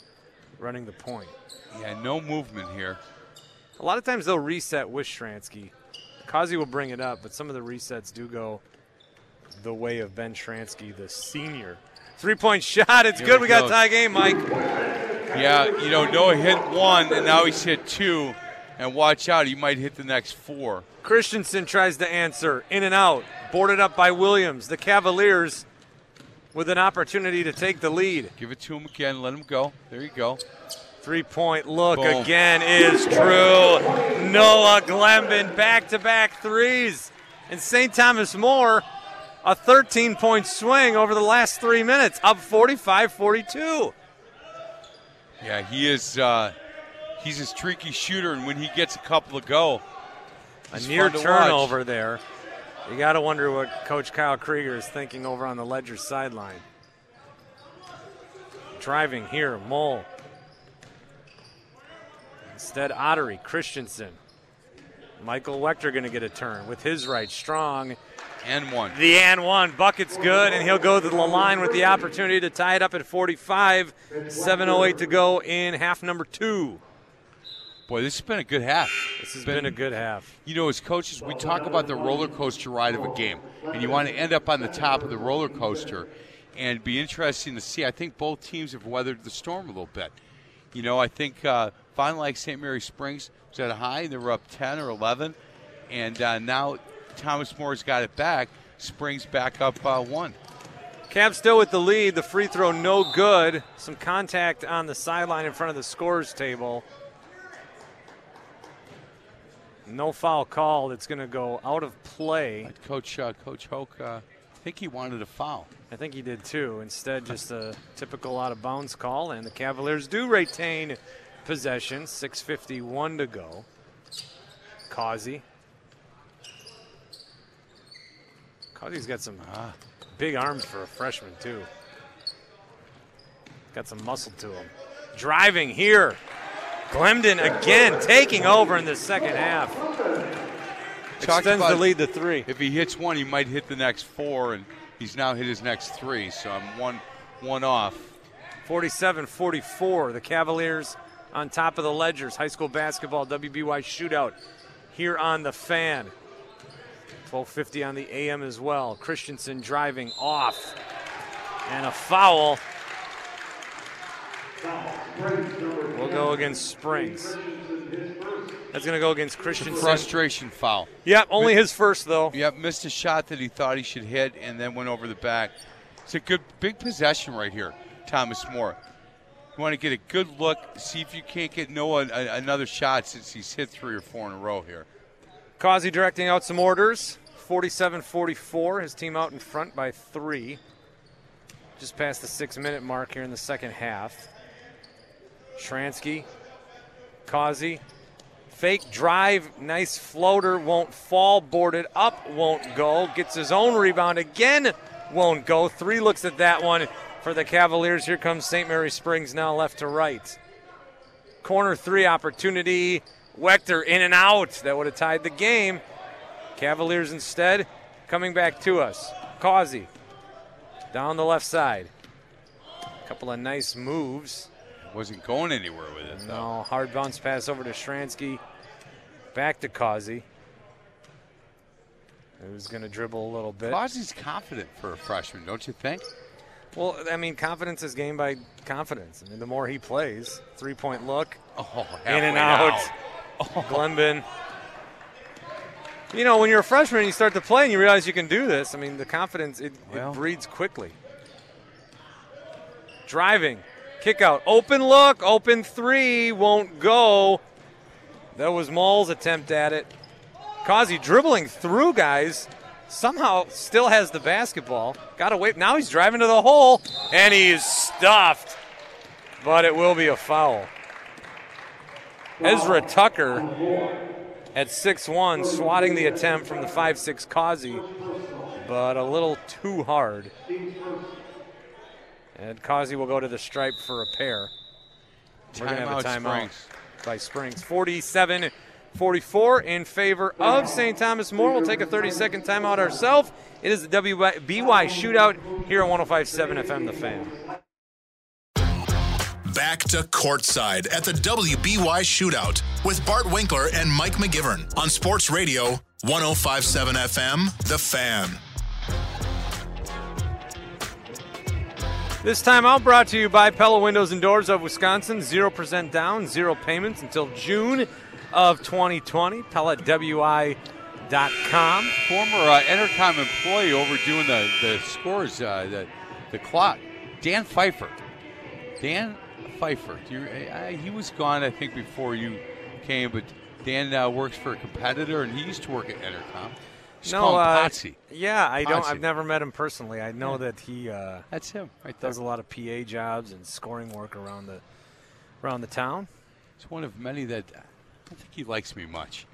running the point. Yeah, no movement here. A lot of times they'll reset with Shransky. Causey will bring it up, but some of the resets do go the way of Ben Shransky, the senior. Three point shot. It's Here good. We got goes. tie game, Mike. Yeah, you know, Noah hit one, and now he's hit two. And watch out, he might hit the next four. Christensen tries to answer. In and out. Boarded up by Williams. The Cavaliers with an opportunity to take the lead. Give it to him again. Let him go. There you go. Three point look Boom. again is true. Noah Glemben back to back threes. And St. Thomas More, a 13 point swing over the last three minutes, up 45 42. Yeah, he is. Uh, he's a streaky shooter, and when he gets a couple to go, A near turnover watch. there. You got to wonder what Coach Kyle Krieger is thinking over on the Ledger sideline. Driving here, Mole. Instead, Ottery, Christensen. Michael Wechter going to get a turn with his right. Strong And one. The and one. Bucket's good, and he'll go to the line with the opportunity to tie it up at 45. 7.08 to go in half number two. Boy, this has been a good half. This has been, been a good half. You know, as coaches, we talk about the roller coaster ride of a game, and you want to end up on the top of the roller coaster and be interesting to see. I think both teams have weathered the storm a little bit. You know, I think uh, Fond du Lac St. Mary Springs was at a high. They were up 10 or 11. And uh, now Thomas More's got it back. Springs back up uh, one. Cavs still with the lead. The free throw no good. Some contact on the sideline in front of the scores table. No foul called. It's going to go out of play. Coach uh, Coach Hoke, uh, I think he wanted a foul. I think he did too. Instead, just a typical out of bounds call, and the Cavaliers do retain possession. 6:51 to go. Causey. Causey's got some ah, big arms for a freshman too. Got some muscle to him. Driving here. Glemden again taking over in the second half. Extends the lead to three. If he hits one, he might hit the next four, and he's now hit his next three. So I'm one one off. 47-44. The Cavaliers on top of the ledgers. High school basketball WBY shootout here on the fan. 1250 on the AM as well. Christensen driving off. And a foul. We'll go against Springs. That's going to go against Christian. Frustration foul. Yep, only his first though. Yep, missed a shot that he thought he should hit and then went over the back. It's a good big possession right here, Thomas More. You want to get a good look, see if you can't get Noah another shot since he's hit three or four in a row here. Causey directing out some orders. 47 44. His team out in front by three. Just past the six minute mark here in the second half. Shransky, Causey, fake drive, nice floater, won't fall, boarded up, won't go. Gets his own rebound again, won't go. Three looks at that one for the Cavaliers. Here comes St. Mary Springs now left to right. Corner three opportunity. Wechter in and out. That would have tied the game. Cavaliers instead coming back to us. Causey down the left side. A couple of nice moves. Wasn't going anywhere with it. No, hard bounce pass over to Shransky. Back to Causey. Who's going to dribble a little bit. Causey's confident for a freshman, don't you think? Well, I mean, confidence is gained by confidence. I mean, the more he plays, three point look, oh, in and out. out. Oh. Glenbin. You know, when you're a freshman and you start to play and you realize you can do this, I mean, the confidence, it, well. it breeds quickly. Driving, kick out, open look, open three, won't go. That was Mole's attempt at it. Causey dribbling through guys somehow still has the basketball. Got to wait. Now he's driving to the hole, and he's stuffed. But it will be a foul. Ezra Tucker at 6-1, swatting the attempt from the 5-6 Causey, but a little too hard. And Causey will go to the stripe for a pair. We're going to have a timeout Springs. by Springs. 47 44 in favor of St. Thomas More. We'll take a 30 second timeout ourselves. It is the WBY shootout here on 1057 FM The Fan. Back to courtside at the WBY shootout with Bart Winkler and Mike McGivern on Sports Radio 1057 FM The Fan. This time out brought to you by Pella Windows and Doors of Wisconsin. 0% down, zero payments until June of 2020. PellaWI.com. Former uh, Entercom employee overdoing the, the scores, uh, the, the clock. Dan Pfeiffer. Dan Pfeiffer. You, uh, he was gone, I think, before you came, but Dan uh, works for a competitor, and he used to work at Entercom. No, uh, yeah, I don't. I've never met him personally. I know yeah. that he. Uh, That's him. Right does a lot of PA jobs and scoring work around the around the town. It's one of many that I don't think he likes me much.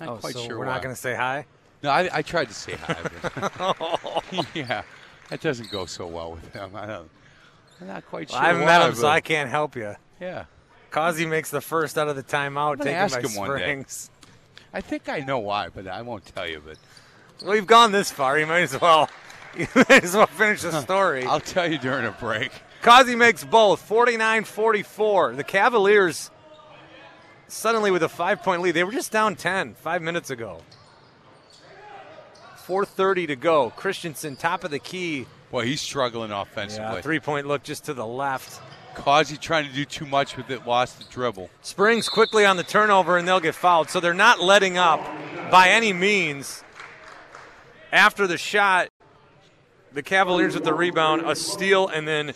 Not oh, quite so sure we're why. not going to say hi? No, I, I, tried to say hi. yeah, that doesn't go so well with him. I don't, I'm not quite well, sure. I haven't met him, so I can't help you. Yeah. Causey makes the first out of the timeout, taken ask by him Springs. I think I know why, but I won't tell you. But We've gone this far. You might as well. You might as well finish the story. I'll tell you during a break. Causey makes both 49 44. The Cavaliers suddenly with a five point lead. They were just down 10 five minutes ago. 4.30 to go. Christensen, top of the key. Boy, he's struggling offensively. Yeah, three point look just to the left. Causey trying to do too much with it, lost the dribble. Springs quickly on the turnover, and they'll get fouled. So they're not letting up by any means. After the shot, the Cavaliers with the rebound, a steal, and then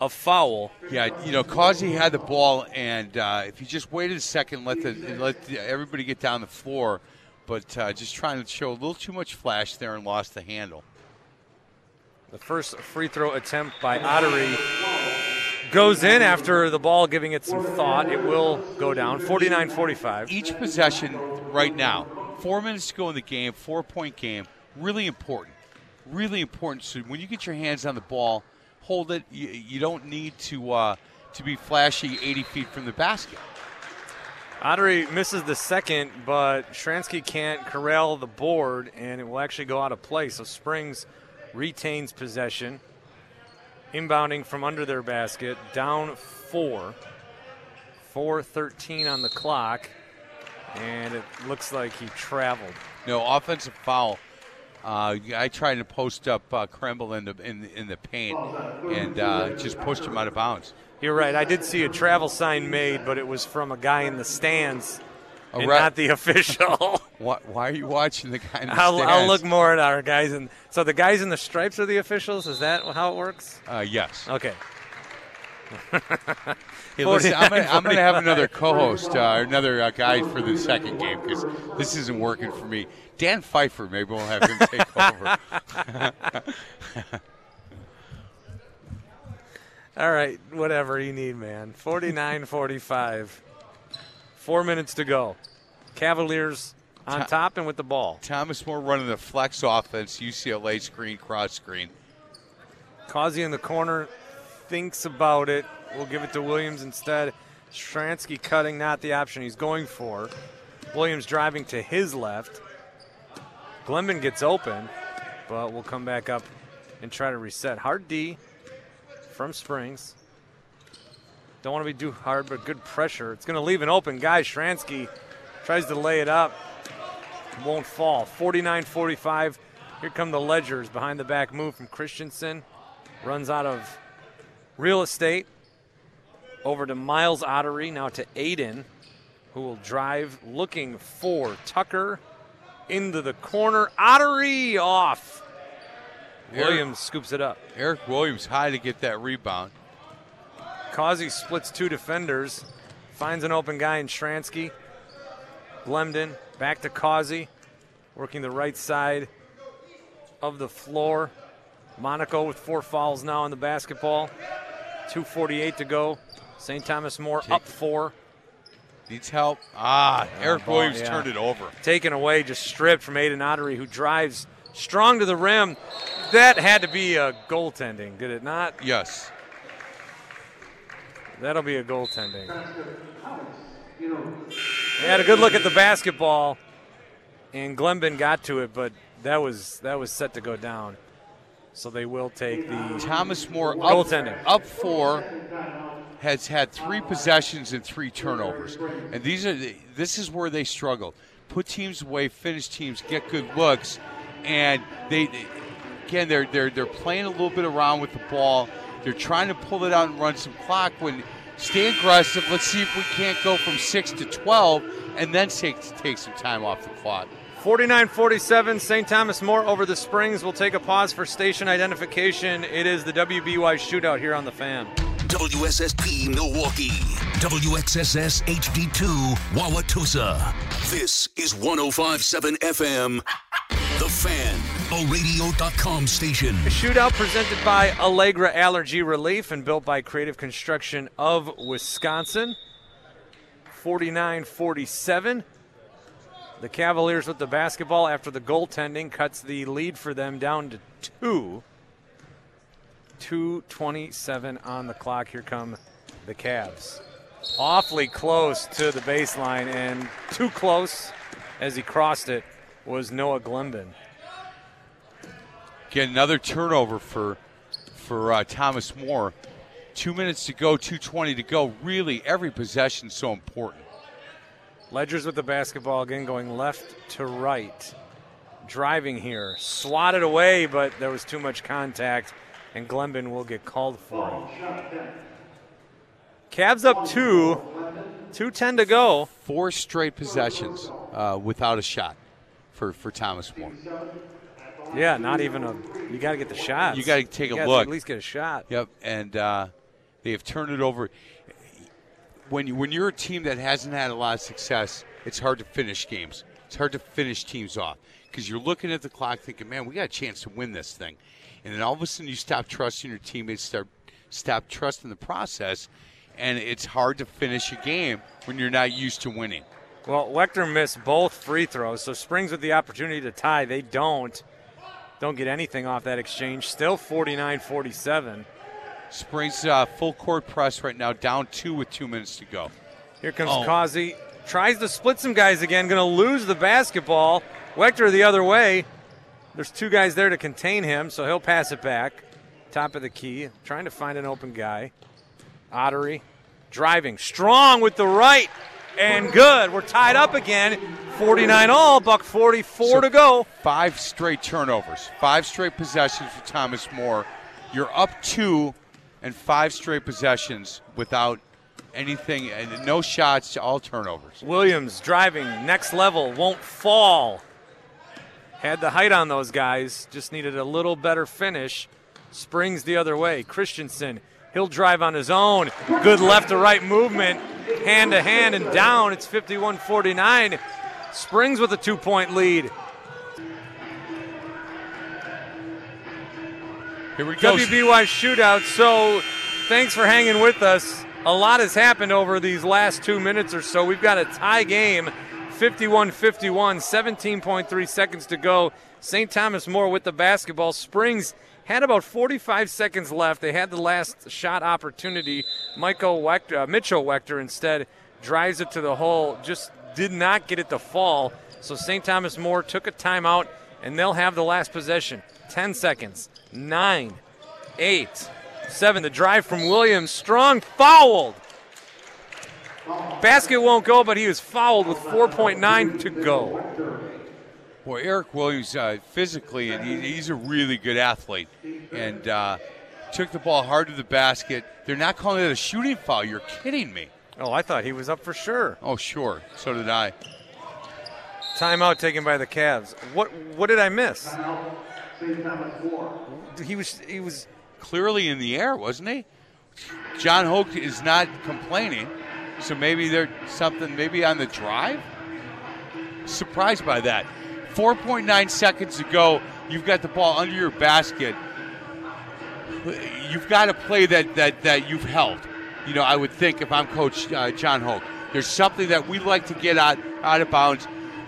a foul. Yeah, you know, Causey had the ball, and uh, if he just waited a second, let the let the, everybody get down the floor, but uh, just trying to show a little too much flash there and lost the handle. The first free throw attempt by Ottery goes in after the ball giving it some thought. It will go down 49 45. Each possession right now, four minutes to go in the game, four point game, really important. Really important. So when you get your hands on the ball, hold it. You, you don't need to uh, to be flashy 80 feet from the basket. Ottery misses the second, but Shransky can't corral the board, and it will actually go out of play. So Springs retains possession. Inbounding from under their basket, down four. 4.13 on the clock, and it looks like he traveled. No offensive foul. Uh, I tried to post up uh, Kremble in the in, in the paint and uh, just pushed him out of bounds. You're right. I did see a travel sign made, but it was from a guy in the stands, ref- not the official. Why, why are you watching the guy in the I'll, I'll look more at our guys and so the guys in the stripes are the officials. Is that how it works? Uh, yes. Okay. Listen, I'm gonna, have another co-host, uh, another uh, guy for the second game because this isn't working for me. Dan Pfeiffer, maybe we'll have him take over. All right, whatever you need, man. 49-45. Four minutes to go. Cavaliers on Ti- top and with the ball. Thomas More running the flex offense, UCLA screen, cross screen. Causey in the corner thinks about it. We'll give it to Williams instead. Stransky cutting, not the option he's going for. Williams driving to his left. Glenman gets open, but we'll come back up and try to reset. Hard D from Springs. Don't want to be too hard, but good pressure. It's going to leave an open guy. Stransky tries to lay it up. Won't fall. 49 45. Here come the Ledgers behind the back move from Christensen. Runs out of real estate. Over to Miles Ottery. Now to Aiden, who will drive looking for Tucker into the corner. Ottery off. Eric- Williams scoops it up. Eric Williams high to get that rebound. Causey splits two defenders, finds an open guy in Shransky. Glemden back to Causey, working the right side of the floor. Monaco with four fouls now on the basketball. 2.48 to go. St. Thomas More up four. Needs help. Ah, Eric ball, Williams yeah. turned it over. Taken away, just stripped from Aiden Ottery, who drives strong to the rim. That had to be a goaltending, did it not? Yes. That'll be a goaltending. They had a good look at the basketball, and Glenben got to it, but that was that was set to go down. So they will take the Thomas More up, Goaltending. up four has had three possessions and three turnovers, and these are the, this is where they struggle. Put teams away, finish teams, get good looks, and they, they again they're they're they're playing a little bit around with the ball. They're trying to pull it out and run some clock. When stay aggressive, let's see if we can't go from six to twelve, and then take take some time off the clock. 49-47 St. Thomas More over the Springs. We'll take a pause for station identification. It is the WBY shootout here on the fan. WSSP Milwaukee. WXSS HD2 Wauwatosa. This is 1057 FM. The Fan, a radio.com station. A shootout presented by Allegra Allergy Relief and built by Creative Construction of Wisconsin. 49 47. The Cavaliers with the basketball after the goaltending cuts the lead for them down to two. 227 on the clock. Here come the Cavs. Awfully close to the baseline and too close as he crossed it was Noah Glenben. Get another turnover for for uh, Thomas More. Two minutes to go, 220 to go. Really, every possession so important. Ledgers with the basketball again, going left to right. Driving here, swatted away, but there was too much contact, and Glenben will get called for it. Cavs up two, 2.10 to go. Four straight possessions uh, without a shot for, for Thomas More. Yeah, not even a. You got to get the shot. You got to take You a look. At least get a shot. Yep, and uh, they have turned it over. When you, when you're a team that hasn't had a lot of success, it's hard to finish games. It's hard to finish teams off because you're looking at the clock, thinking, "Man, we got a chance to win this thing," and then all of a sudden you stop trusting your teammates, start stop trusting the process, and it's hard to finish a game when you're not used to winning. Well, Wechter missed both free throws, so Springs with the opportunity to tie. They don't. Don't get anything off that exchange. Still 49 47. Springs uh, full court press right now, down two with two minutes to go. Here comes Oh. Causey. Tries to split some guys again. Going to lose the basketball. Wechter the other way. There's two guys there to contain him, so he'll pass it back. Top of the key. Trying to find an open guy. Ottery driving. Strong with the right. And good. We're tied up again. 49 all. Buck 44 So to go. Five straight turnovers, five straight possessions for Thomas More. You're up two and five straight possessions without anything, and no shots, all turnovers. Williams driving next level won't fall. Had the height on those guys, just needed a little better finish. Springs the other way. Christensen, he'll drive on his own. Good left to right movement, hand to hand and down. It's 51 49. Springs with a two point lead. Here we go. WBY shootout. So thanks for hanging with us. A lot has happened over these last two minutes or so. We've got a tie game 51 51, 17.3 seconds to go. St. Thomas More with the basketball. Springs had about 45 seconds left. They had the last shot opportunity. Michael Wechter, uh, Mitchell Wechter instead drives it to the hole, just did not get it to fall. So St. Thomas More took a timeout, and they'll have the last possession. 10 seconds. Nine, eight, seven. The drive from Williams. Strong fouled. Basket won't go, but he was fouled with 4.9 to go. Boy, Eric Williams, uh, physically, he's a really good athlete, and uh, took the ball hard to the basket. They're not calling it a shooting foul. You're kidding me. Oh, I thought he was up for sure. Oh, sure. So did I. Timeout taken by the Cavs. What what did I miss? He was he was Clearly in the air, wasn't he? John Hoke is not complaining, so maybe there's something, maybe on the drive? Surprised by that. 4.9 seconds to go. You've got the ball under your basket. You've got to play that, that, that you've held. You know, I would think if I'm Coach uh, John Hoke, there's something that we'd like to get out, out of bounds.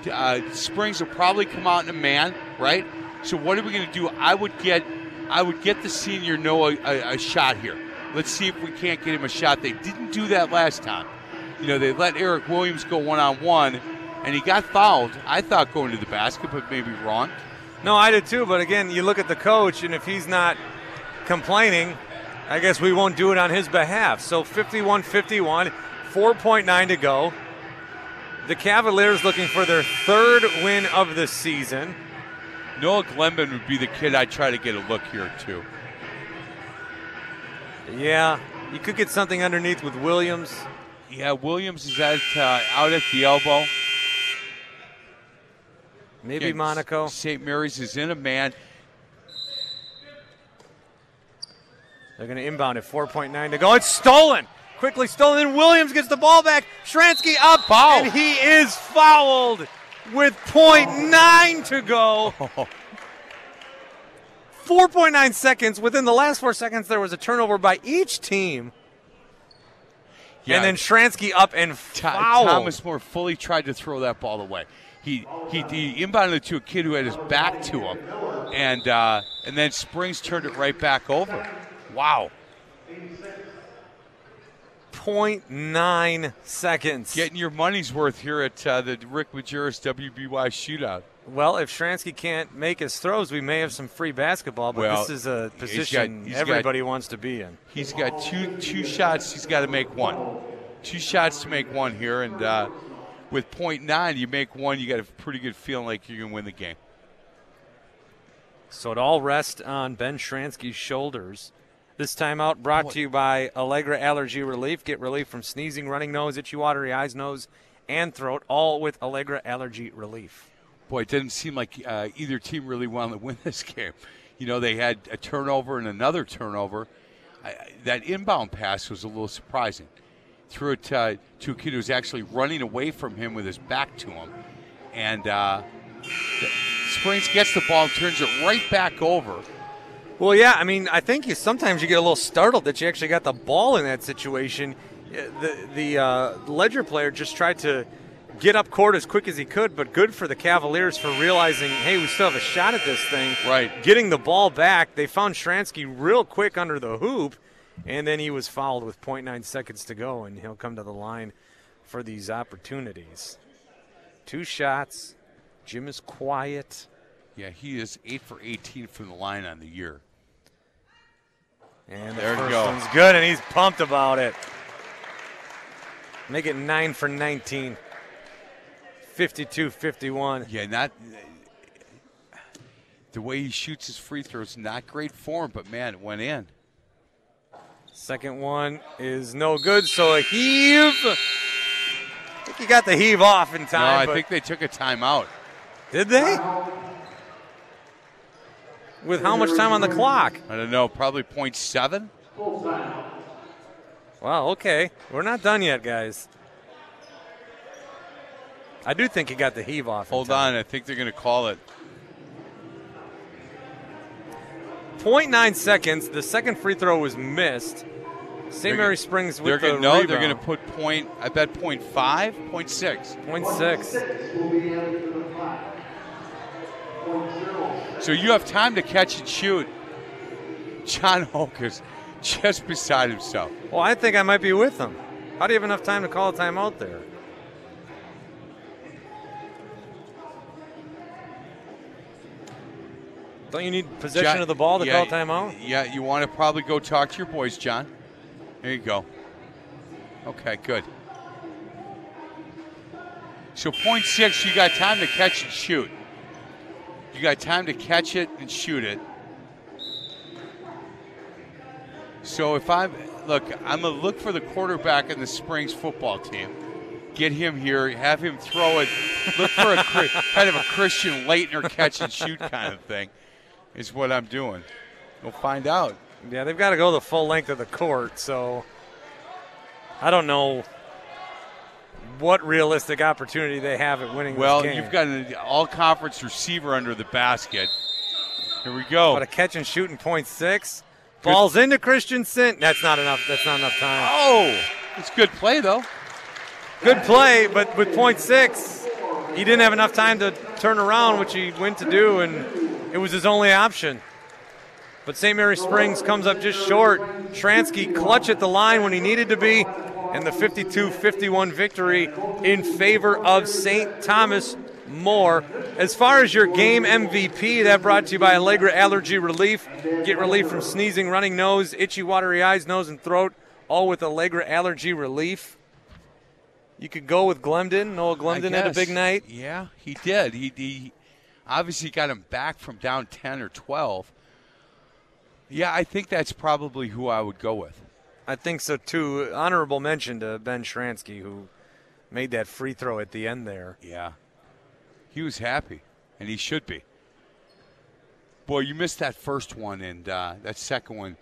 Uh, Springs will probably come out in a man, right? So what are we going to do? I would get, I would get the senior Noah a, a shot here. Let's see if we can't get him a shot. They didn't do that last time. You know, they let Eric Williams go one on one, and he got fouled. I thought going to the basket, but maybe wrong. No, I did too, but again, you look at the coach and if he's not complaining, I guess we won't do it on his behalf. So 51-51, 4.9 to go. The Cavaliers looking for their third win of the season. Noah Glenben would be the kid I'd try to get a look here too. Yeah, you could get something underneath with Williams. Yeah, Williams is at, uh, out at the elbow. Maybe Again, Monaco. St. Mary's is in a man. They're going to inbound at 4.9 to go. It's stolen. Quickly stolen. Williams gets the ball back. Shransky up. Foul. And he is fouled with 0.9 to go. 4.9 seconds. Within the last four seconds, there was a turnover by each team. Yeah, And then Shransky up and fouled. Thomas More fully tried to throw that ball away. He he, he inbounded it to a kid who had his back to him, and uh, and then Springs turned it right back over. Wow. 0.9 seconds. Getting your money's worth here at uh, the Rick Majerus WBY shootout. Well, if Shransky can't make his throws, we may have some free basketball, but Well, this is a he's position got- he's everybody wants to be in. He's got two two shots. He's got to make one. Two shots to make one here, and uh, with point nine, you make one, you got a pretty good feeling like you're gonna win the game. So it all rests on Ben Shransky's shoulders. This timeout brought to you by Allegra Allergy Relief. Get relief from sneezing, running nose, itchy, watery eyes, nose, and throat, all with Allegra Allergy Relief. Boy, it didn't seem like uh, either team really wanted to win this game. You know, they had a turnover and another turnover. I, that inbound pass was a little surprising. Threw it uh, to a kid who was actually running away from him with his back to him. And uh, Springs gets the ball and turns it right back over. Well, yeah, I mean, I think you sometimes you get a little startled that you actually got the ball in that situation. Uh, The the uh, Ledger player just tried to get up court as quick as he could, but good for the Cavaliers for realizing, hey, we still have a shot at this thing. Right. Getting the ball back, they found Shransky real quick under the hoop, and then he was fouled with 0.9 seconds to go, and he'll come to the line for these opportunities. Two shots. Jim is quiet. Yeah, he is 8 for 18 from the line on the year. And the There first go. one's good, and he's pumped about it. Make it 9 for 19. 52 51. Yeah, not the way he shoots his free throws, not great form, but man, it went in. Second one is no good, so a heave. I think he got the heave off in time. No. I think they took a timeout. Did they? With how much time on the clock? I don't know, probably point seven. Wow, okay. We're not done yet, guys. I do think he got the heave off. Hold on, I think they're going to call it. 0.9 seconds. The second free throw was missed. St. They're Mary gonna- Springs They're the going to no, they're going to put point. I bet point five, point six. Point six. So you have time to catch and shoot. John Hoke is just beside himself. Well, I think I might be with them. How do you have enough time to call a timeout there? Don't you need possession John- of the ball to yeah, call timeout? Yeah, you want to probably go talk to your boys, John. There you go. Okay, good. So point six, you got time to catch and shoot. Got time to catch it and shoot it. So if I'm look, I'm gonna look for the quarterback in the Springs football team. Get him here, have him throw it. Look for a kind of a Christian Laettner catch and shoot kind of thing. Is what I'm doing. We'll find out. Yeah, they've got to go the full length of the court, so I don't know what realistic opportunity they have at winning Well, you've got an all-conference receiver under the basket. Here we go. But a catch and shooting point six. Balls into Christensen. That's not enough. That's not enough time. Oh, it's good play though. Good play, but with point six, he didn't have enough time to turn around, which he went to do, and it was his only option. But St. Mary Springs comes up just short. Shransky clutch at the line when he needed to be, and the 52 51 victory in favor of St. Thomas More. As far as your game MVP, that brought to you by Allegra Allergy Relief. Get relief from sneezing, running nose, itchy, watery eyes, nose, and throat, all with Allegra Allergy Relief. You could go with Glemden. Noah Glemden had a big night. Yeah, he did. He, he obviously got him back from down 10 or 12. Yeah, I think that's probably who I would go with. I think so too. Honorable mention to Ben Shransky, who made that free throw at the end there. Yeah. He was happy, and he should be. Boy, you missed that first one, and uh, that second one,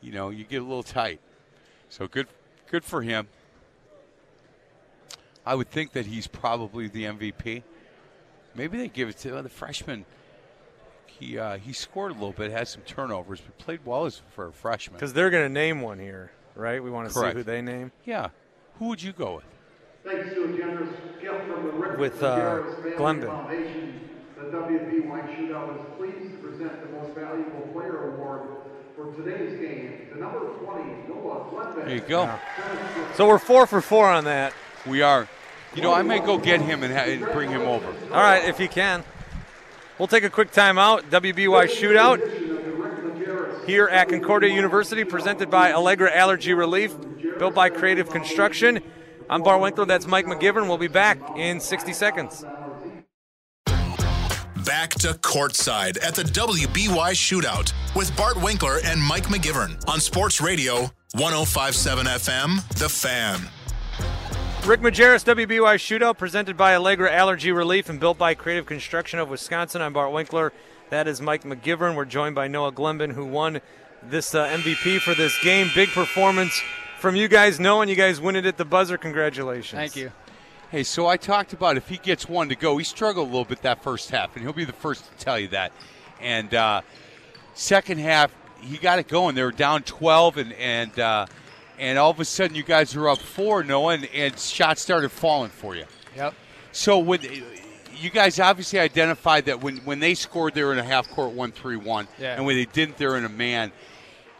you know, you get a little tight. So good, good for him. I would think that he's probably the MVP. Maybe they give it to uh, the freshman. He uh, he scored a little bit, had some turnovers, but played well as for a freshman. Because they're going to name one here, right? We want to see who they name. Yeah, who would you go with? Thanks to a generous gift from the Rick With, uh, Majerus Family Glendon. Foundation, the WBY Shootout is pleased to present the Most Valuable Player Award for for today's game, the number 20, Noah Glenbeck. There you go. So we're four for four on that. We are. You know, I may go get him and, ha- and bring him over. All right, if you can. We'll take a quick timeout. WBY shootout here at Concordia University, presented by Allegra Allergy Relief, built by Creative Construction. I'm Bart Winkler. That's Mike McGivern. We'll be back in 60 seconds. Back to courtside at the WBY shootout with Bart Winkler and Mike McGivern on Sports Radio 1057 FM, The Fan. Rick Majerus, WBY Shootout, presented by Allegra Allergy Relief and built by Creative Construction of Wisconsin. I'm Bart Winkler. That is Mike McGivern. We're joined by Noah Glenben, who won this uh, MVP for this game. Big performance from you guys, knowing you guys win it at the buzzer. Congratulations. Thank you. Hey, so I talked about if he gets one to go, he struggled a little bit that first half, and he'll be the first to tell you that. And uh, second half, he got it going. They were down 12, and and uh, and all of a sudden, you guys were up four, Noah, and, and shots started falling for you. Yep. So when you guys obviously identified that when, when they scored, they were in a half court one three one, Yeah. and when they didn't, they're in a man.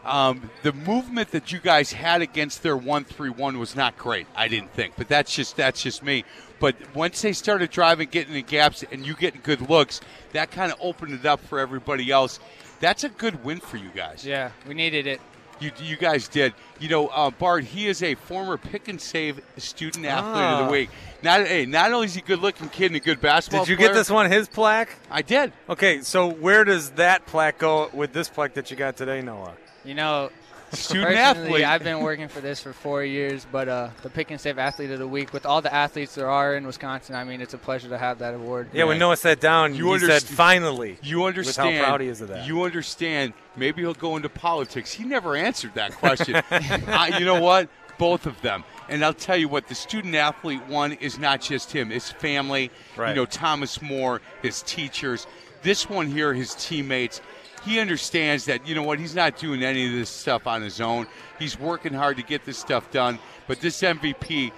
Um, the movement that you guys had against their one three one was not great. I didn't think, but that's just that's just me. But once they started driving, getting the gaps, and you getting good looks, that kind of opened it up for everybody else. That's a good win for you guys. Yeah, we needed it. You, you guys did. You know, uh, Bart, he is a former pick and save student athlete of Ah. the week. Not, hey, not only is he a good looking kid and a good basketball Did you player, get this one, his plaque? I did. Okay, so where does that plaque go with this plaque that you got today, Noah? You know, Student personally, athlete. I've been working for this for four years, but uh, the Pick and Save Athlete of the Week, with all the athletes there are in Wisconsin, I mean, it's a pleasure to have that award. Yeah, when Noah sat down, You he said, finally. You understand. With how proud he is of that. You understand. Maybe he'll go into politics. He never answered that question. I, you know what? Both of them. And I'll tell you what, the student athlete one is not just him, his family, Right. you know, Thomas More, his teachers. This one here, his teammates. He understands that, you know what, he's not doing any of this stuff on his own. He's working hard to get this stuff done. But this MVP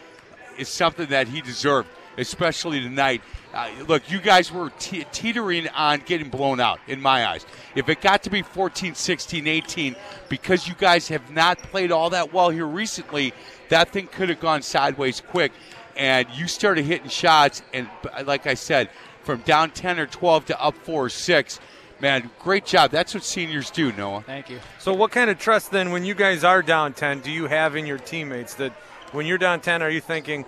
is something that he deserved, especially tonight. Uh, look, you guys were te- teetering on getting blown out, in my eyes. If it got to be 14, 16, 18, because you guys have not played all that well here recently, that thing could have gone sideways quick. And you started hitting shots, and like I said, from down 10 or 12 to up 4 or 6. Man, great job. That's what seniors do, Noah. Thank you. So, what kind of trust then, when you guys are down 10, do you have in your teammates that when you're down 10, are you thinking,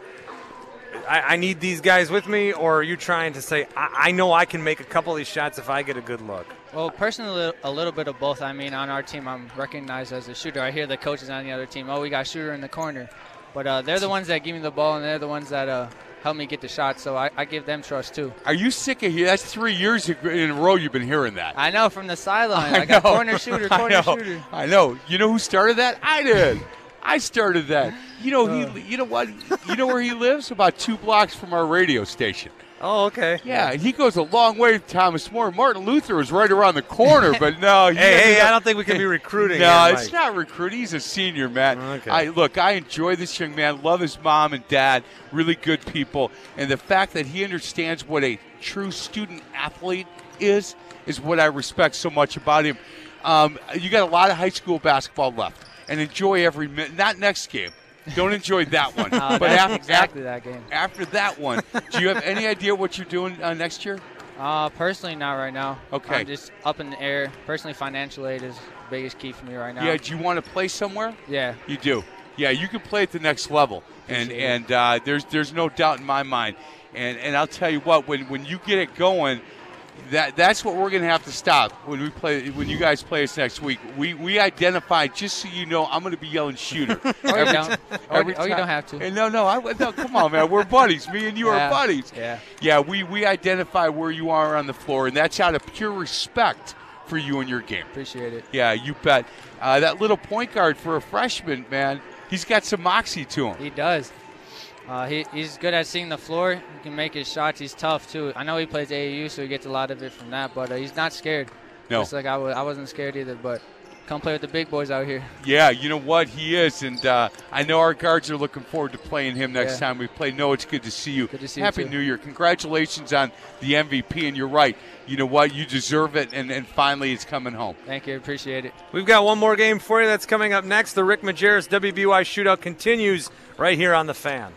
I, I need these guys with me, or are you trying to say, I, I know I can make a couple of these shots if I get a good look? Well, personally, a little bit of both. I mean, on our team, I'm recognized as a shooter. I hear the coaches on the other team, oh, we got a shooter in the corner. But uh, they're the ones that give me the ball, and they're the ones that uh, help me get the shots. So I, I give them trust, too. Are you sick of here? That's three years in a row you've been hearing that. I know from the sideline. I I, got corner shooter, I corner know. shooter. I know. You know who started that? I did. I started that. You know he. Uh. You know what? You know where he lives? About two blocks from our radio station. Oh, okay. Yeah, and he goes a long way. Thomas More. Martin Luther was right around the corner, but no. he Hey, hey, I don't think we can be recruiting. no, it's not recruiting. He's a senior, man. Okay. I look. I enjoy this young man. Love his mom and dad. Really good people, and the fact that he understands what a true student athlete is is what I respect so much about him. Um, you got a lot of high school basketball left, and enjoy every minute. Not next game. Don't enjoy that one. Uh, but after, exactly that game. after that one, do you have any idea what you're doing uh, next year? Uh, personally, not right now. Okay. I'm just up in the air. Personally, financial aid is the biggest key for me right now. Yeah. Do you want to play somewhere? Yeah. You do. Yeah, you can play at the next level, and and uh, there's there's no doubt in my mind. And and I'll tell you what, when when you get it going, that that's what we're gonna have to stop when we play when you guys play us next week. We we identify just so you know, I'm gonna be yelling shooter. You every don't. ti- Or, every or you don't have to. And no, no, I no, come on, man. We're buddies. Me and you Yeah. are buddies. Yeah. Yeah, we we identify where you are on the floor, and that's out of pure respect for you and your game. Appreciate it. Yeah, you bet. Uh, that little point guard for a freshman, man, he's got some moxie to him. He does. Uh, he, he's good at seeing the floor. He can make his shots. He's tough too. I know he plays AAU, so he gets a lot of it from that. But uh, he's not scared. No. Just like I was, I wasn't scared either. But come play with the big boys out here. Yeah, you know what? He is. And uh, I know our guards are looking forward to playing him next Yeah. time we play. No, it's good to see you. Good to see you, Happy too. New Year. Congratulations on the MVP. And you're right. You know what? You deserve it. And, and finally, it's coming home. Thank you. Appreciate it. We've got one more game for you that's coming up next. The Rick Majerus WBY shootout continues right here on the fan.